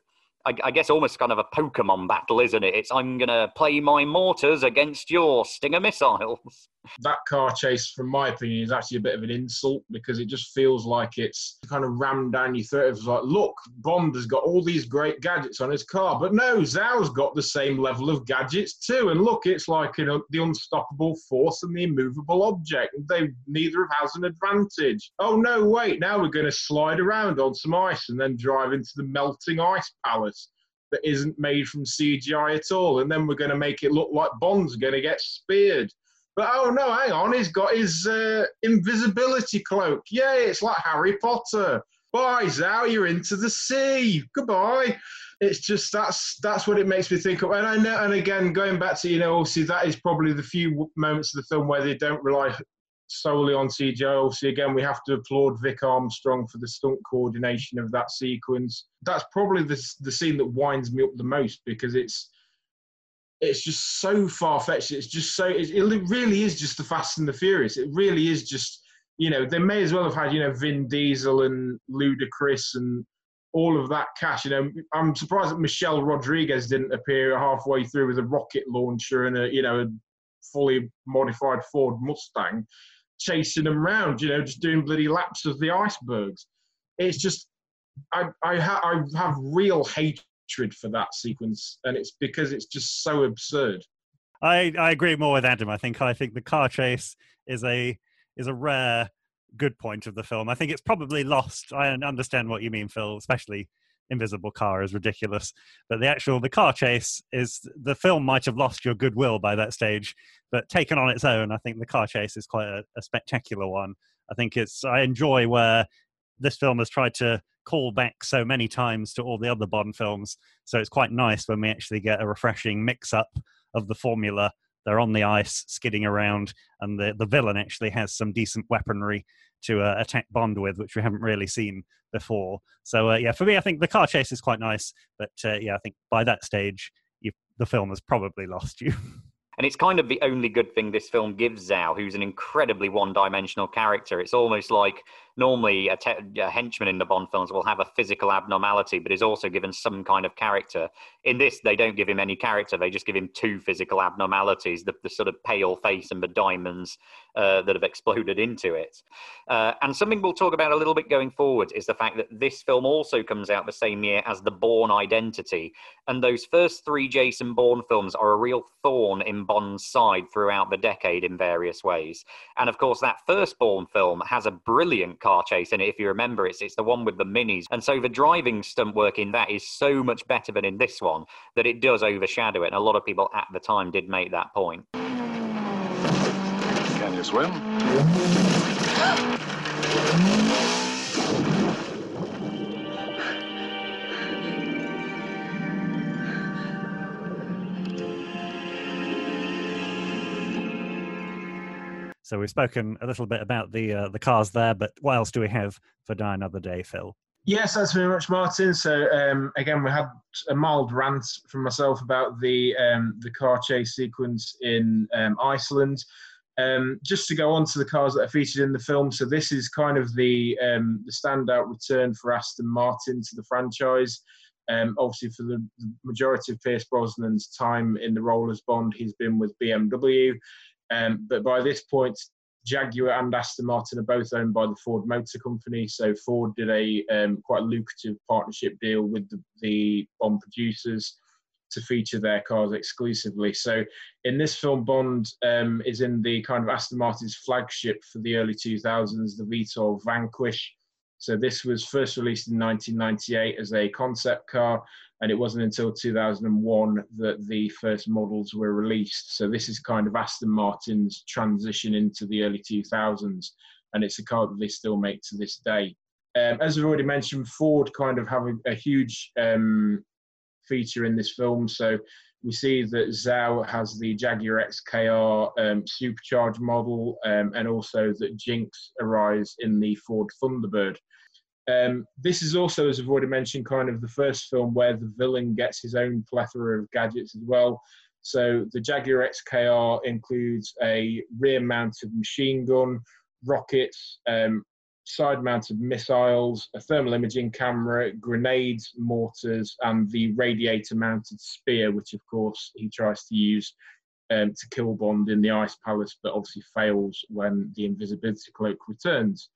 I, I, guess almost kind of a Pokemon battle, isn't it? It's I'm going to play my mortars against your Stinger missiles. That car chase, from my opinion, is actually a bit of an insult because it just feels like it's kind of rammed down your throat. It's like, look, Bond has got all these great gadgets on his car, but no, Zhao's got the same level of gadgets too. And look, it's like you know the unstoppable force and the immovable object. They neither of has an advantage. Oh no, wait! Now we're going to slide around on some ice and then drive into the melting ice palace that isn't made from CGI at all. And then we're going to make it look like Bond's going to get speared. But oh no, hang on, he's got his uh, invisibility cloak. Yeah, it's like Harry Potter. Bye, Zhao, you're into the sea. Goodbye. It's just that's that's what it makes me think of. And I know, and again, going back to you know, obviously that is probably the few moments of the film where they don't rely solely on CGI. Obviously, again, we have to applaud Vic Armstrong for the stunt coordination of that sequence. That's probably the the scene that winds me up the most because it's it's just so far fetched. It's just so it, it really is just the Fast and the Furious. It really is just you know they may as well have had you know Vin Diesel and Ludacris and all of that cash. You know, I'm surprised that Michelle Rodriguez didn't appear halfway through with a rocket launcher and a you know a fully modified Ford Mustang chasing them around, you know, just doing bloody laps of the icebergs. It's just, I, I, ha- I have real hatred for that sequence, and it's because it's just so absurd. I, I agree more with Adam. I think I think the car chase is a is a rare good point of the film. I think it's probably lost. I understand what you mean, Phil, especially invisible car is ridiculous. But the actual the car chase is the film might have lost your goodwill by that stage, but taken on its own, I think the car chase is quite a, a spectacular one. I think it's I enjoy where this film has tried to call back so many times to all the other Bond films. So it's quite nice when we actually get a refreshing mix up of the formula. They're on the ice, skidding around, and the, the villain actually has some decent weaponry to uh, attack Bond with, which we haven't really seen before. So uh, yeah, for me, I think the car chase is quite nice, but uh, yeah, I think by that stage, the film has probably lost you. And it's kind of the only good thing this film gives Zhao, who's an incredibly one dimensional character. It's almost like normally a, te- a, henchman in the Bond films will have a physical abnormality, but is also given some kind of character. In this, they don't give him any character; they just give him two physical abnormalities: the, the sort of pale face and the diamonds uh, that have exploded into it. Uh, and something we'll talk about a little bit going forward is the fact that this film also comes out the same year as The Bourne Identity, and those first three Jason Bourne films are a real thorn in Bond's side throughout the decade in various ways. And of course, that first Bourne film has a brilliant car chase in it. If you remember, it's it's the one with the minis, and so the driving stunt work in that is so much better than in this one that it does overshadow it. And a lot of people at the time did make that point. Can you swim? So we've spoken a little bit about the uh, the cars there, but what else do we have for Die Another Day, Phil? Yes, thanks very much, Martin. So um, again, we had a mild rant from myself about the um, the car chase sequence in um, Iceland. Um, just to go on to the cars that are featured in the film, so this is kind of the um, the standout return for Aston Martin to the franchise. Um, obviously, for the, majority of Pierce Brosnan's time in the role as Bond, he's been with BMW. Um, but by this point, Jaguar and Aston Martin are both owned by the Ford Motor Company. So Ford did a um, quite lucrative partnership deal with the, the Bond producers to feature their cars exclusively. So in this film, Bond um, is in the kind of Aston Martin's flagship for the early 2000s, the V12 Vanquish. So this was first released in 1998 as a concept car, and it wasn't until 2001 that the first models were released. So this is kind of Aston Martin's transition into the early 2000s, and it's a car that they still make to this day. Um, as I've already mentioned, Ford kind of have a, a huge um, feature in this film. So we see that Zhao has the Jaguar XKR um, supercharged model, um, and also that Jinx arrives in the Ford Thunderbird. Um, this is also, as I've already mentioned, kind of the first film where the villain gets his own plethora of gadgets as well. So the Jaguar XKR includes a rear-mounted machine gun, rockets, um, side-mounted missiles, a thermal imaging camera, grenades, mortars, and the radiator-mounted spear, which of course he tries to use um, to kill Bond in the Ice Palace, but obviously fails when the invisibility cloak returns.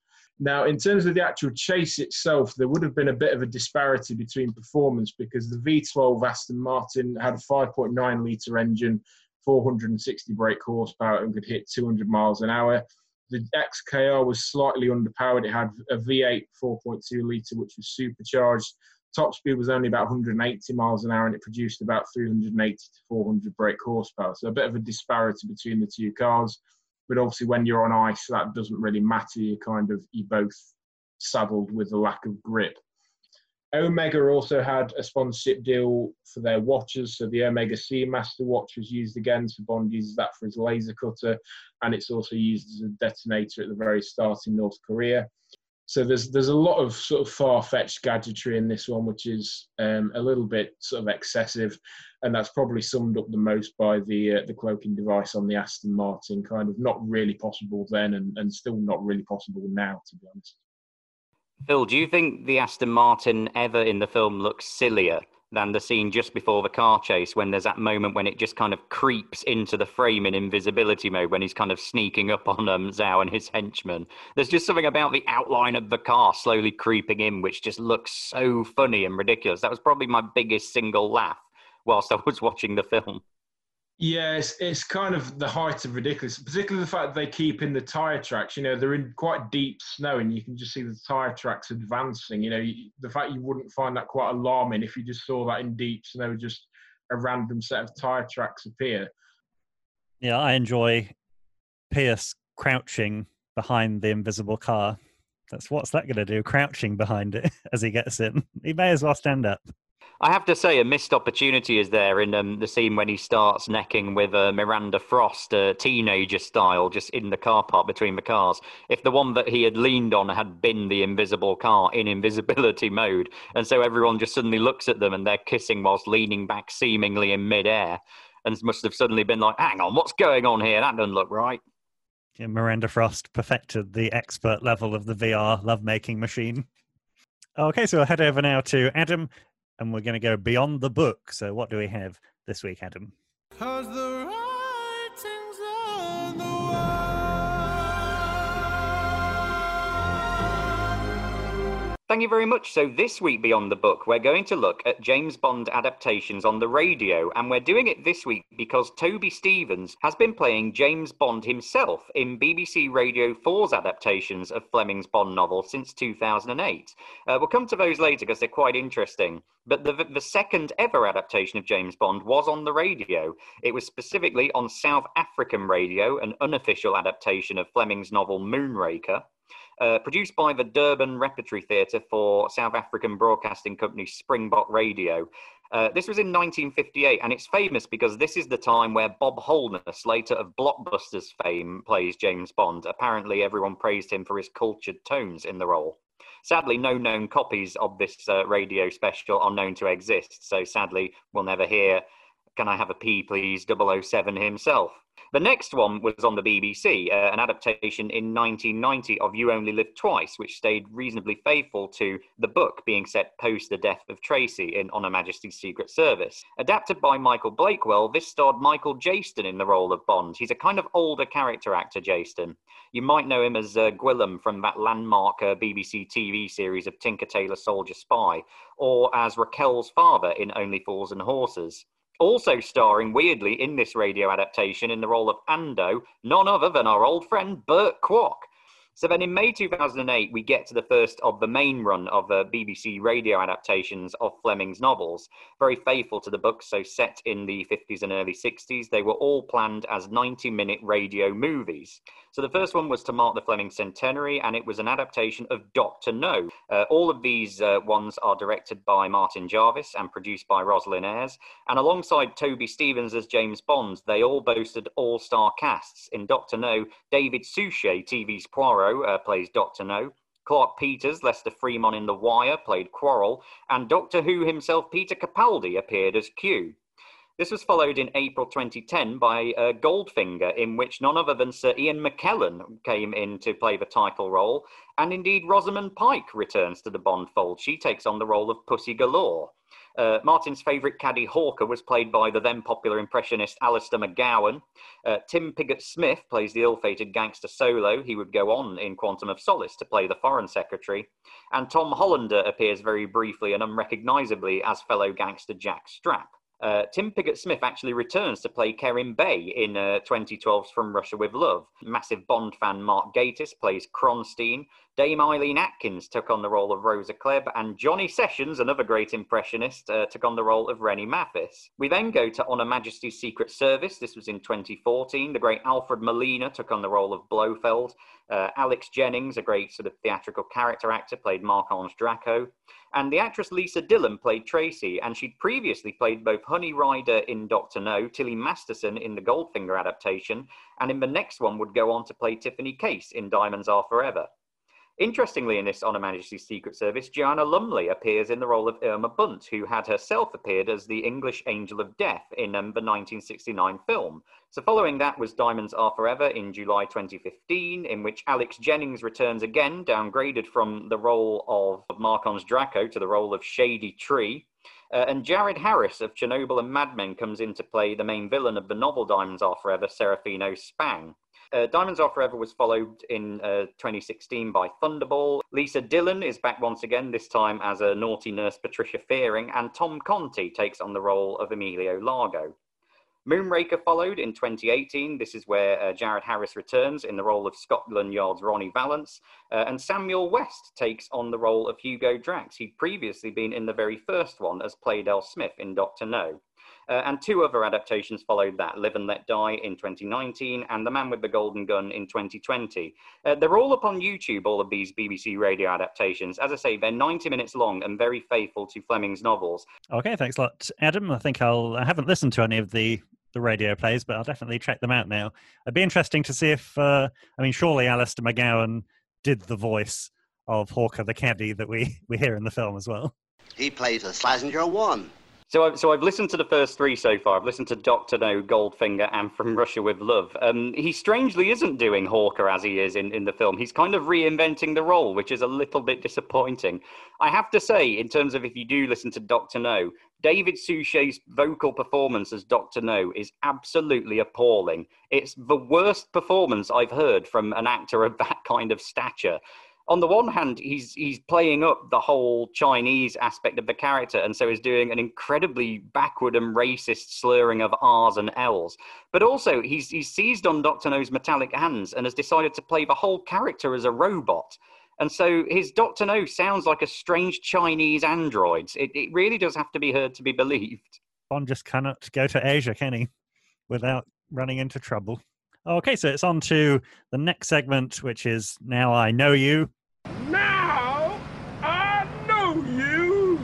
Now, in terms of the actual chase itself, there would have been a bit of a disparity between performance because the V12 Aston Martin had a 5.9 litre engine, 460 brake horsepower, and could hit 200 miles an hour. The XKR was slightly underpowered. It had a V8 4.2 litre, which was supercharged. Top speed was only about 180 miles an hour, and it produced about 380 to 400 brake horsepower. So a bit of a disparity between the two cars. But obviously, when you're on ice, that doesn't really matter. You kind of you both saddled with a lack of grip. Omega also had a sponsorship deal for their watches. So the Omega Seamaster watch was used again. So Bond uses that for his laser cutter, and it's also used as a detonator at the very start in North Korea. So there's there's a lot of sort of far fetched gadgetry in this one, which is um, a little bit sort of excessive and that's probably summed up the most by the uh, the cloaking device on the Aston Martin. Kind of not really possible then, and, and still not really possible now, to be honest. Phil, do you think the Aston Martin ever in the film looks sillier than the scene just before the car chase when there's that moment when it just kind of creeps into the frame in invisibility mode when he's kind of sneaking up on um, Zhao and his henchmen. There's just something about the outline of the car slowly creeping in which just looks so funny and ridiculous. That was probably my biggest single laugh whilst I was watching the film. Yeah, it's, it's kind of the height of ridiculous, particularly the fact that they keep in the tyre tracks. You know, they're in quite deep snow and you can just see the tyre tracks advancing. You know, the fact you wouldn't find that quite alarming if you just saw that in deep snow, just a random set of tyre tracks appear. Yeah, I enjoy Pierce crouching behind the invisible car. That's what's that going to do? Crouching behind it as he gets in. He may as well stand up. I have to say, a missed opportunity is there in um, the scene when he starts necking with uh, Miranda Frost, uh, teenager style, just in the car park between the cars. If the one that he had leaned on had been the invisible car in invisibility mode, and so everyone just suddenly looks at them and they're kissing whilst leaning back seemingly in midair, and must have suddenly been like, hang on, what's going on here? That doesn't look right. Yeah, Miranda Frost perfected the expert level of the VR lovemaking machine. Okay, so we'll head over now to Adam, and we're going to go beyond the book. So, what do we have this week, Adam? Thank you very much. So, this week beyond the book, we're going to look at James Bond adaptations on the radio, and we're doing it this week because Toby Stephens has been playing James Bond himself in BBC Radio 4's adaptations of Fleming's Bond novel since 2008. Uh, we'll come to those later because they're quite interesting. But the, the second ever adaptation of James Bond was on the radio. It was specifically on South African radio, an unofficial adaptation of Fleming's novel Moonraker. Uh, produced by the Durban Repertory Theatre for South African Broadcasting Company Springbok Radio. Uh, this was in 1958, and it's famous because this is the time where Bob Holness, later of Blockbusters fame, plays James Bond. Apparently, everyone praised him for his cultured tones in the role. Sadly, no known copies of this uh, radio special are known to exist, so sadly, we'll never hear Can I Have a Pee, Please 007 himself. The next one was on the BBC, uh, an adaptation in 1990 of You Only Live Twice, which stayed reasonably faithful to the book being set post the death of Tracy in On Her Majesty's Secret Service. Adapted by Michael Blakewell, this starred Michael Jayston in the role of Bond. He's a kind of older character actor, Jayston. You might know him as uh, Guillam from that landmark uh, BBC TV series of Tinker Tailor Soldier Spy, or as Raquel's father in Only Fools and Horses. Also starring weirdly in this radio adaptation in the role of Ando, none other than our old friend Burt Kwouk. So then in May 2008, we get to the first of the main run of uh, the BBC radio adaptations of Fleming's novels. Very faithful to the books, so set in the 50s and early 60s, they were all planned as 90 minute radio movies. So the first one was to mark the Fleming centenary, and it was an adaptation of Doctor No. Uh, all of these uh, ones are directed by Martin Jarvis and produced by Rosalind Ayres. And alongside Toby Stephens as James Bond, they all boasted all star casts. In Doctor No, David Suchet, TV's Poirot, uh, plays Doctor No. Clarke Peters, Lester Freamon in The Wire, played Quarrel, and Doctor Who himself, Peter Capaldi, appeared as Q. This was followed in April 2010 by uh, Goldfinger, in which none other than Sir Ian McKellen came in to play the title role. And indeed, Rosamund Pike returns to the Bond fold. She takes on the role of Pussy Galore. Uh, Martin's favourite caddy Hawker was played by the then popular impressionist Alistair McGowan. Uh, Tim Pigott Smith plays the ill fated gangster Solo. He would go on in Quantum of Solace to play the Foreign Secretary. And Tom Hollander appears very briefly and unrecognisably as fellow gangster Jack Strap. Uh, Tim Pigott Smith actually returns to play Kerim Bey in uh, 2012's From Russia with Love. Massive Bond fan Mark Gatiss plays Kronsteen. Dame Eileen Atkins took on the role of Rosa Klebb, and Johnny Sessions, another great impressionist, uh, took on the role of René Mathis. We then go to On Her Majesty's Secret Service. This was in 2014. The great Alfred Molina took on the role of Blofeld. Uh, Alex Jennings, a great sort of theatrical character actor, played Marc-Ange Draco. And the actress Lisa Dillon played Tracy, and she'd previously played both Honey Rider in Doctor No, Tilly Masterson in the Goldfinger adaptation, and in the next one would go on to play Tiffany Case in Diamonds Are Forever. Interestingly, in this On Her Majesty's Secret Service, Joanna Lumley appears in the role of Irma Bunt, who had herself appeared as the English Angel of Death in um, the 1969 film. So, following that was Diamonds Are Forever in July 2015, in which Alex Jennings returns again, downgraded from the role of Marc-Ange Draco to the role of Shady Tree. Uh, and Jared Harris of Chernobyl and Mad Men comes in to play the main villain of the novel Diamonds Are Forever, Seraffimo Spang. Uh, Diamonds Are Forever was followed in uh, 2016 by Thunderball. Lisa Dillon is back once again, this time as a naughty nurse Patricia Fearing, and Tom Conti takes on the role of Emilio Largo. Moonraker followed in 2018. This is where uh, Jared Harris returns in the role of Scotland Yard's Ronnie Vallance, uh, and Samuel West takes on the role of Hugo Drax. He'd previously been in the very first one as Pleydell Smith in Doctor No. Uh, and two other adaptations followed that Live and Let Die in 2019 and The Man with the Golden Gun in 2020. Uh, they're all up on YouTube, all of these BBC radio adaptations. As I say, they're 90 minutes long and very faithful to Fleming's novels. Okay, thanks a lot, Adam. I think I'll, I haven't listened to any of the the radio plays, but I'll definitely check them out now. It'd be interesting to see if, uh, I mean, surely Alistair McGowan did the voice of Hawker the caddy that we, we hear in the film as well. He plays a Slazenger 1. So, I've, so I've listened to the first three so far. I've listened to Doctor No, Goldfinger, and From Russia with Love. Um, he strangely isn't doing Hawker as he is in, in the film. He's kind of reinventing the role, which is a little bit disappointing. I have to say, in terms of if you do listen to Doctor No, David Suchet's vocal performance as Doctor No is absolutely appalling. It's the worst performance I've heard from an actor of that kind of stature on the one hand, he's he's playing up the whole Chinese aspect of the character, and so he's doing an incredibly backward and racist slurring of R's and L's. But also, he's he's seized on Doctor No's metallic hands and has decided to play the whole character as a robot. And so his Doctor No sounds like a strange Chinese android. It, it really does have to be heard to be believed. Bond just cannot go to Asia, can he? Without running into trouble. Okay, so it's on to the next segment, which is Now I Know You. Now I know you.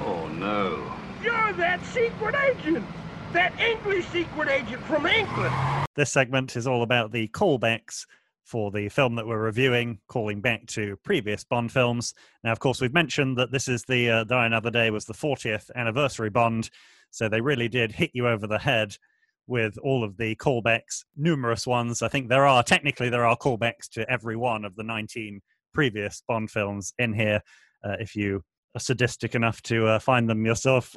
Oh, no. You're that secret agent. That English secret agent from England. This segment is all about the callbacks for the film that we're reviewing, calling back to previous Bond films. Now, of course, we've mentioned that this is the uh, Die Another Day was the 40th anniversary Bond, so they really did hit you over the head with all of the callbacks, numerous ones. I think there are technically there are callbacks to every one of the 19 previous Bond films in here. Uh, if you are sadistic enough to uh, find them yourself,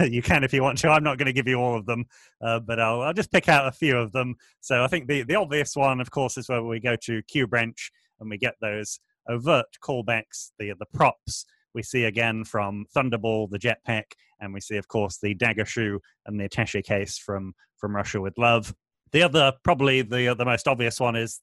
you can if you want to. I'm not going to give you all of them, uh, but I'll, I'll just pick out a few of them. So I think the, the obvious one, of course, is where we go to Q Branch and we get those overt callbacks, the the props we see again from Thunderball, the jetpack, and we see, of course, the dagger shoe and the attache case from from Russia with Love. The other, probably the the most obvious one, is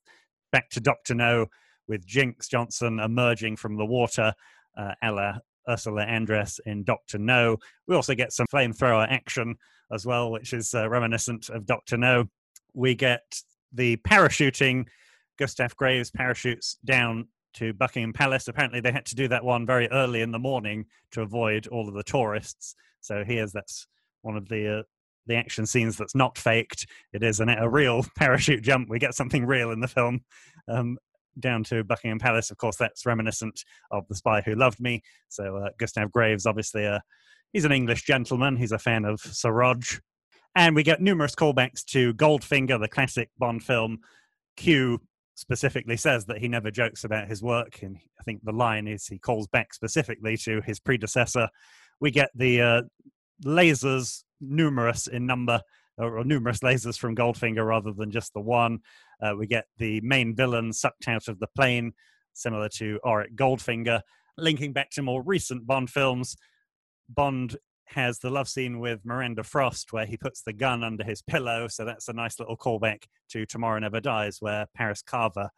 back to Doctor No with Jinx Johnson emerging from the water, uh, a la Ursula Andress in Doctor No. We also get some flamethrower action as well, which is uh, reminiscent of Doctor No. We get the parachuting. Gustav Graves parachutes down to Buckingham Palace. Apparently, they had to do that one very early in the morning to avoid all of the tourists. So here's that's one of the uh, the action scenes that's not faked. It is an, a real parachute jump. We get something real in the film. Um, down to Buckingham Palace. Of course, that's reminiscent of The Spy Who Loved Me. So uh, Gustav Graves, obviously, uh, he's an English gentleman. He's a fan of Sir Rog. And we get numerous callbacks to Goldfinger, the classic Bond film. Q specifically says that he never jokes about his work, and I think the line is he calls back specifically to his predecessor. We get the uh, lasers, numerous in number, or, numerous lasers from Goldfinger rather than just the one. Uh, we get the main villain sucked out of the plane, similar to Auric Goldfinger. Linking back to more recent Bond films, Bond has the love scene with Miranda Frost where he puts the gun under his pillow. So that's a nice little callback to Tomorrow Never Dies, where Paris Carver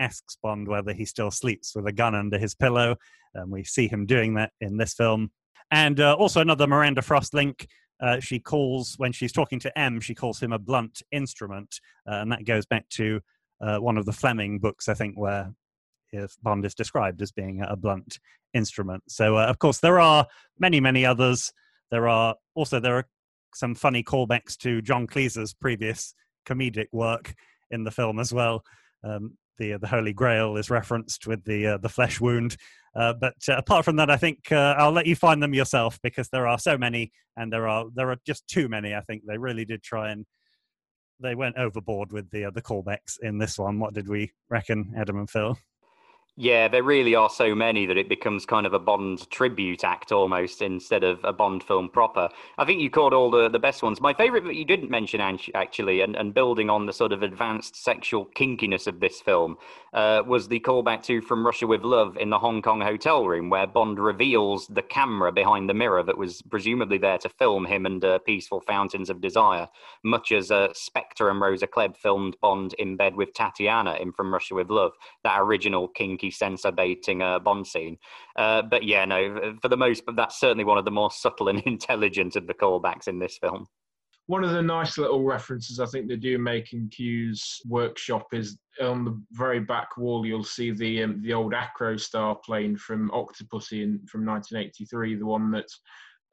asks Bond whether he still sleeps with a gun under his pillow. And we see him doing that in this film. And uh, also another Miranda Frost link. Uh, she calls, when she's talking to M, she calls him a blunt instrument. Uh, and that goes back to uh, one of the Fleming books, I think, where if Bond is described as being a blunt instrument. So, uh, of course, there are many, many others. There are also there are some funny callbacks to John Cleese's previous comedic work in the film as well. Um, the the Holy Grail is referenced with the uh, the flesh wound. Uh, but uh, apart from that, I think uh, I'll let you find them yourself because there are so many, and there are there are just too many. I think they really did try and they went overboard with the uh, the callbacks in this one. What did we reckon, Adam and Phil? Yeah, there really are so many that it becomes kind of a Bond tribute act almost instead of a Bond film proper. I think you caught all the, the best ones. My favourite that you didn't mention, actually, and, and building on the sort of advanced sexual kinkiness of this film, uh, was the callback to From Russia with Love in the Hong Kong hotel room, where Bond reveals the camera behind the mirror that was presumably there to film him and uh, Peaceful Fountains of Desire, much as uh, Spectre and Rosa Klebb filmed Bond in bed with Tatiana in From Russia with Love, that original kinky censor baiting uh, Bond scene. Uh, but yeah, no, for the most, but that's certainly one of the more subtle and intelligent of the callbacks in this film. One of the nice little references I think they do make in Q's workshop is on the very back wall. You'll see the um, the old Acrostar plane from Octopussy in, from 1983, the one that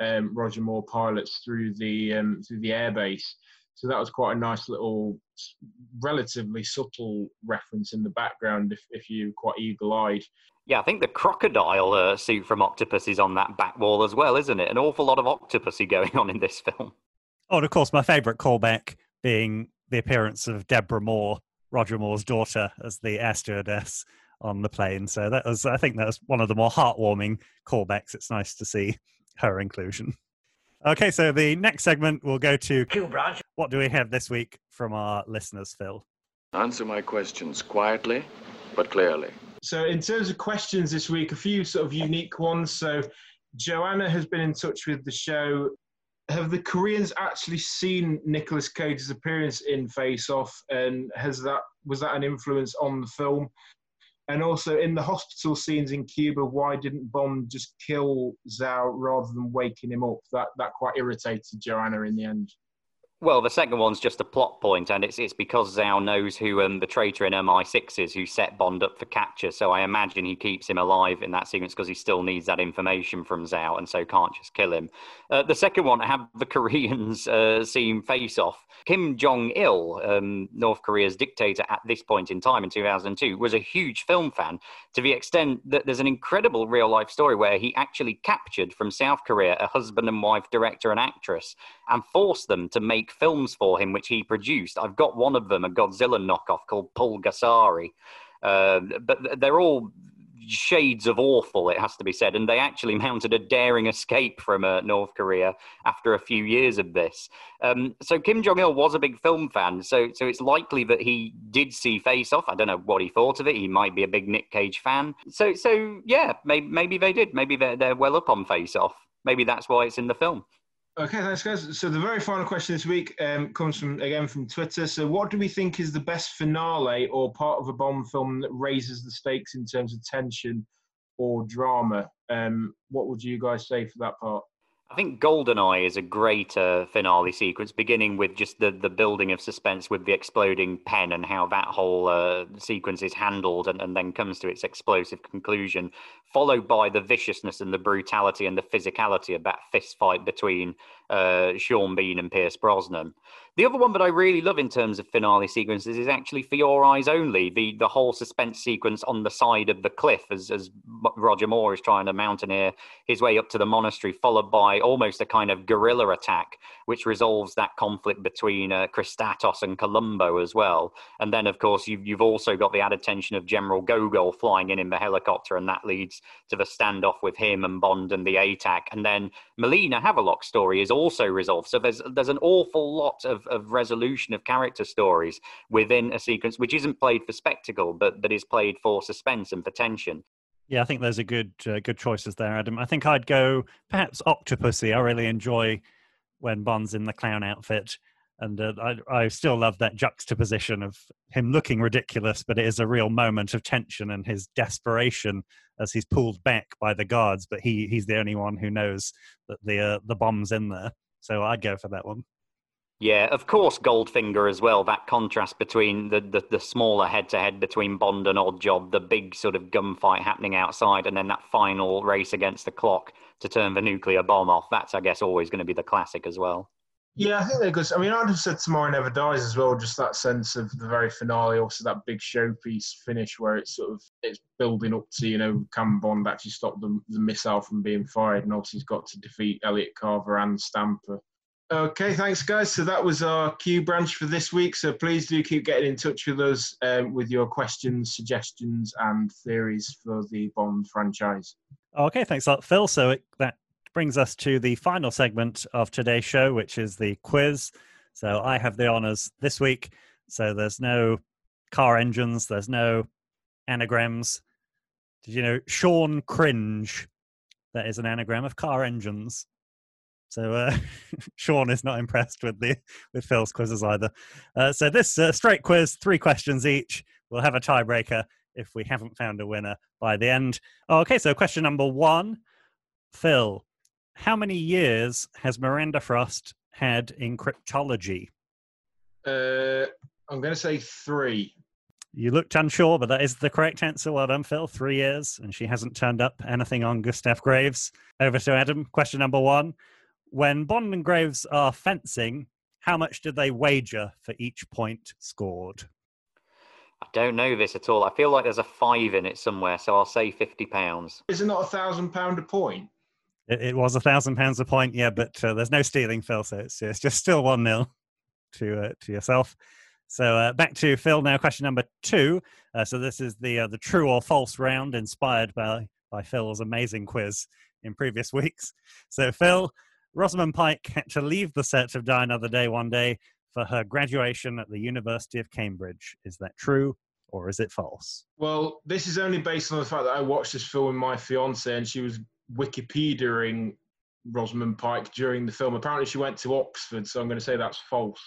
um, Roger Moore pilots through the um, through the airbase. So that was quite a nice little, relatively subtle reference in the background if, if you're quite eagle eyed. Yeah, I think the crocodile uh, suit from Octopussy's on that back wall as well, isn't it? An awful lot of Octopussy going on in this film. Oh, and of course, my favourite callback being the appearance of Deborah Moore, Roger Moore's daughter, as the air stewardess on the plane. So that was, I think, that was one of the more heartwarming callbacks. It's nice to see her inclusion. Okay, so the next segment will go to Q branch. what do we have this week from our listeners, Phil? Answer my questions quietly, but clearly. So, in terms of questions this week, a few sort of unique ones. So, Joanna has been in touch with the show. Have the Koreans actually seen Nicolas Cage's appearance in Face Off, and has that was that an influence on the film? And also, in the hospital scenes in Cuba, why didn't Bond just kill Zhao rather than waking him up? That that quite irritated Joanna in the end. Well, the second one's just a plot point, and it's it's because Zhao knows who um, the traitor in MI6 is who set Bond up for capture. So I imagine he keeps him alive in that sequence because he still needs that information from Zhao, and so can't just kill him. Uh, the second one, have the Koreans uh, seen Face Off? Kim Jong Il, um, North Korea's dictator at this point in time in 2002, was a huge film fan to the extent that there's an incredible real life story where he actually captured from South Korea a husband and wife director and actress and forced them to make films for him, which he produced. I've got one of them, a Godzilla knockoff called Pulgasari. Uh, but they're all shades of awful, it has to be said. And they actually mounted a daring escape from uh, North Korea after a few years of this. Um, so Kim Jong Il was a big film fan, so so it's likely that he did see Face Off. I don't know what he thought of it. He might be a big Nick Cage fan. So so yeah, maybe maybe they did. Maybe they're they're well up on Face Off. Maybe that's why it's in the film. Okay, thanks, guys. So the very final question this week um, comes from again from Twitter. So, what do we think is the best finale or part of a Bond film that raises the stakes in terms of tension or drama? Um, what would you guys say for that part? I think Goldeneye is a great uh, finale sequence, beginning with just the, the building of suspense with the exploding pen and how that whole uh, sequence is handled and, and then comes to its explosive conclusion, followed by the viciousness and the brutality and the physicality of that fist fight between uh, Sean Bean and Pierce Brosnan. The other one that I really love in terms of finale sequences is actually For Your Eyes Only, the, the whole suspense sequence on the side of the cliff as, as Roger Moore is trying to mountaineer his way up to the monastery, followed by almost a kind of guerrilla attack, which resolves that conflict between uh, Kristatos and Columbo as well. And then, of course, you've, you've also got the added tension of General Gogol flying in in the helicopter, and that leads to the standoff with him and Bond and the ATAC. And then Melina Havelock's story is also resolved. So there's there's an awful lot of, of resolution of character stories within a sequence which isn't played for spectacle, but that is played for suspense and for tension. Yeah, I think those are good uh, good choices there, Adam. I think I'd go perhaps Octopussy. I really enjoy when Bond's in the clown outfit, and uh, I I still love that juxtaposition of him looking ridiculous, but it is a real moment of tension and his desperation as he's pulled back by the guards, but he he's the only one who knows that the uh, the bomb's in there. So I'd go for that one. Yeah, of course, Goldfinger as well. That contrast between the, the, the smaller head to head between Bond and Oddjob, the big sort of gunfight happening outside, and then that final race against the clock to turn the nuclear bomb off. That's, I guess, always going to be the classic as well. Yeah, I think they're good. I mean, I'd have said Tomorrow Never Dies as well. Just that sense of the very finale, also that big showpiece finish where it's sort of it's building up to you know can Bond actually stop the, the missile from being fired, and obviously he's got to defeat Elliot Carver and Stamper. Okay, thanks, guys. So that was our Q branch for this week. So please do keep getting in touch with us um, with your questions, suggestions, and theories for the Bond franchise. Okay, thanks a lot, Phil. So it, that brings us to the final segment of today's show, which is the quiz. So I have the honors this week. So there's no car engines, there's no anagrams. Did you know Sean Cringe? That is an anagram of car engines. So uh, Sean is not impressed with the with Phil's quizzes either. Uh, so this uh, straight quiz, three questions each. We'll have a tiebreaker if we haven't found a winner by the end. Okay, so question number one, Phil, how many years has Miranda Frost had in cryptology? Uh, I'm going to say three. You looked unsure, but that is the correct answer. Well done, Phil. Three years, and she hasn't turned up anything on Gustav Graves. Over to Adam. Question number one. When Bond and Graves are fencing, how much do they wager for each point scored? I don't know this at all. I feel like there's a five in it somewhere, so I'll say fifty pounds. Is it not a thousand pound a point? It, it was a thousand pounds a point, yeah, but uh, there's no stealing, Phil. So it's, it's just still one nil to uh, to yourself. So uh, back to Phil now. Question number two. Uh, so this is the uh, the true or false round, inspired by by Phil's amazing quiz in previous weeks. So Phil, Rosamund Pike had to leave the set of Die Another Day one day for her graduation at the University of Cambridge. Is that true or is it false? Well, this is only based on the fact that I watched this film with my fiance, and she was Wikipediaing Rosamund Pike during the film. Apparently, she went to Oxford, so I'm going to say that's false.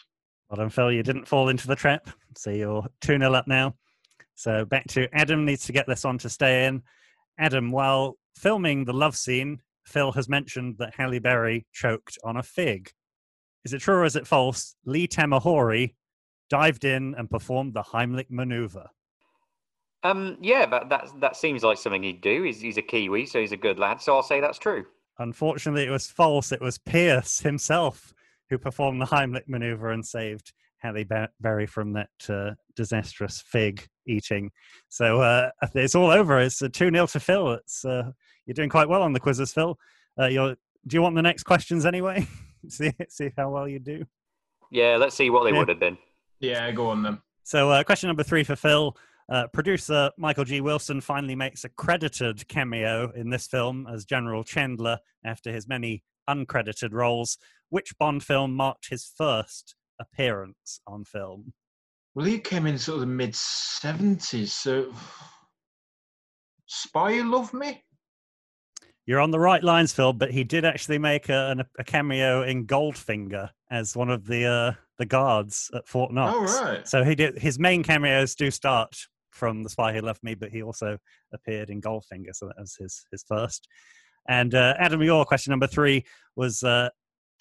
Well done, Phil. You didn't fall into the trap. So you're 2 0 up now. So back to Adam needs to get this on to stay in. Adam, while filming the love scene, Phil has mentioned that Halle Berry choked on a fig. Is it true or is it false? Lee Tamahori dived in and performed the Heimlich maneuver. Um, yeah, that that that seems like something he'd do. He's he's a Kiwi, so he's a good lad. So I'll say that's true. Unfortunately, it was false. It was Pierce himself who performed the Heimlich maneuver and saved Halle Berry from that uh, disastrous fig eating. So uh, it's all over. It's a 2 0 to Phil. It's, uh, you're doing quite well on the quizzes, Phil. Uh, do you want the next questions anyway? see, see how well you do? Yeah, let's see what they Yeah. would have been. Yeah, go on then. So, uh, question number three for Phil. Uh, producer Michael G. Wilson finally makes a credited cameo in this film as General Chandler after his many uncredited roles. Which Bond film marked his first appearance on film? Well, he came in sort of the mid 70s, so. Spy You Love Me? You're on the right lines, Phil, but he did actually make a, an- a cameo in Goldfinger as one of the uh, the guards at Fort Knox. Oh, right. So he did. His main cameos do start from The Spy Who Loved Me, but he also appeared in Goldfinger, so that was his his first. And uh, Adam, your question number three was uh,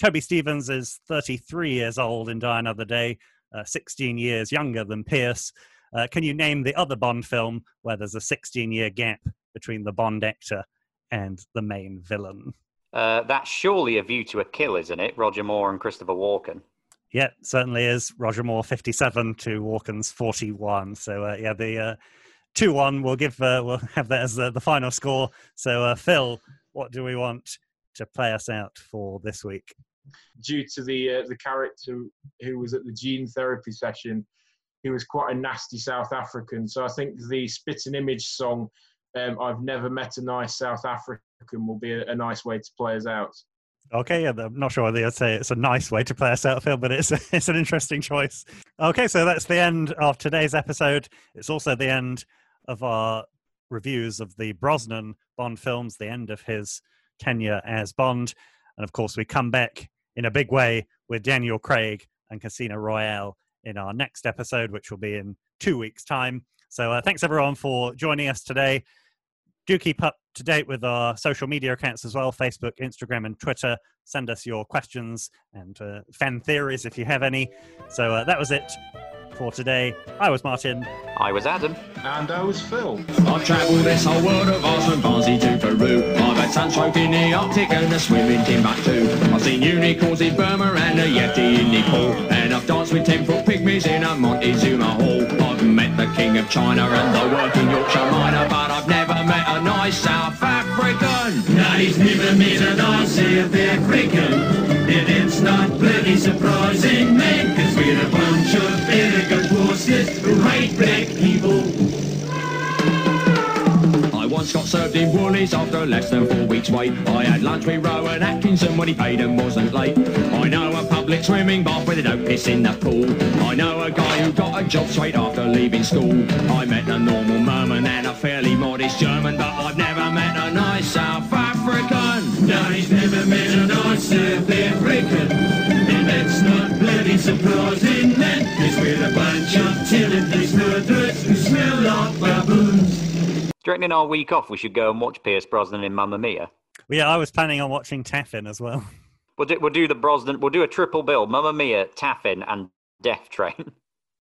Toby Stephens is 33 years old in Die Another Day, uh, 16 years younger than Pierce. Uh, can you name the other Bond film where there's a 16 year gap between the Bond actor and the main villain? Uh, that's surely a view to a kill, isn't it? Roger Moore and Christopher Walken. Yeah, certainly is. Roger Moore 57 to Walken's 41. So uh, yeah, the uh, two one. We'll give. Uh, we'll have that as the, the final score. So uh, Phil, what do we want to play us out for this week? due to the uh, the character who was at the gene therapy session, he was quite a nasty South African. So I think the Spitting Image song, um, "I've Never Met a Nice South African," will be a, a nice way to play us out. Okay, yeah, I'm not sure whether I'd say it's a nice way to play a out, Phil, but it's it's an interesting choice. Okay, so that's the end of today's episode. It's also the end of our reviews of the Brosnan Bond films, the end of his tenure as Bond, and of course we come back in a big way with Daniel Craig and Casino Royale in our next episode, which will be in two weeks' time. So uh, thanks everyone for joining us today do keep up to date with our social media accounts as well Facebook, Instagram, and Twitter. Send us your questions and uh, fan theories if you have any. So uh, that was it for today. I was Martin. I was Adam. And I was Phil. I've travelled this whole world of Oz from Barnsley to Peru. I've had sunstroke in the Arctic and a swim in Timbuktu. I've seen unicorns in Burma and a Yeti in Nepal. And I've danced with ten-foot pygmies in a Montezuma hall. I've met the King of China and the working Yorkshire miner, but I've never nice South African. Now he's never met a South African. And it's not bloody surprising, man, cause we're a bunch of arrogant bastards who hate black people. Once got served in Woolies after less than four weeks' wait. I had lunch with Rowan Atkinson when he paid and wasn't late. I know a public swimming bath where they don't piss in the pool. I know a guy who got a job straight after leaving school. I met a normal Merman and a fairly modest German, but I've never met a nice South African. Now he's never met a nice South African. And that's not bloody surprising, man, cause we're a bunch of talentless murderers who smell like baboons. Do you reckon in our week off we should go and watch Pierce Brosnan in Mamma Mia? Well, yeah, I was planning on watching Taffin as well. We'll do, we'll do the Brosnan. We'll do a triple bill: Mamma Mia, Taffin, and Death Train.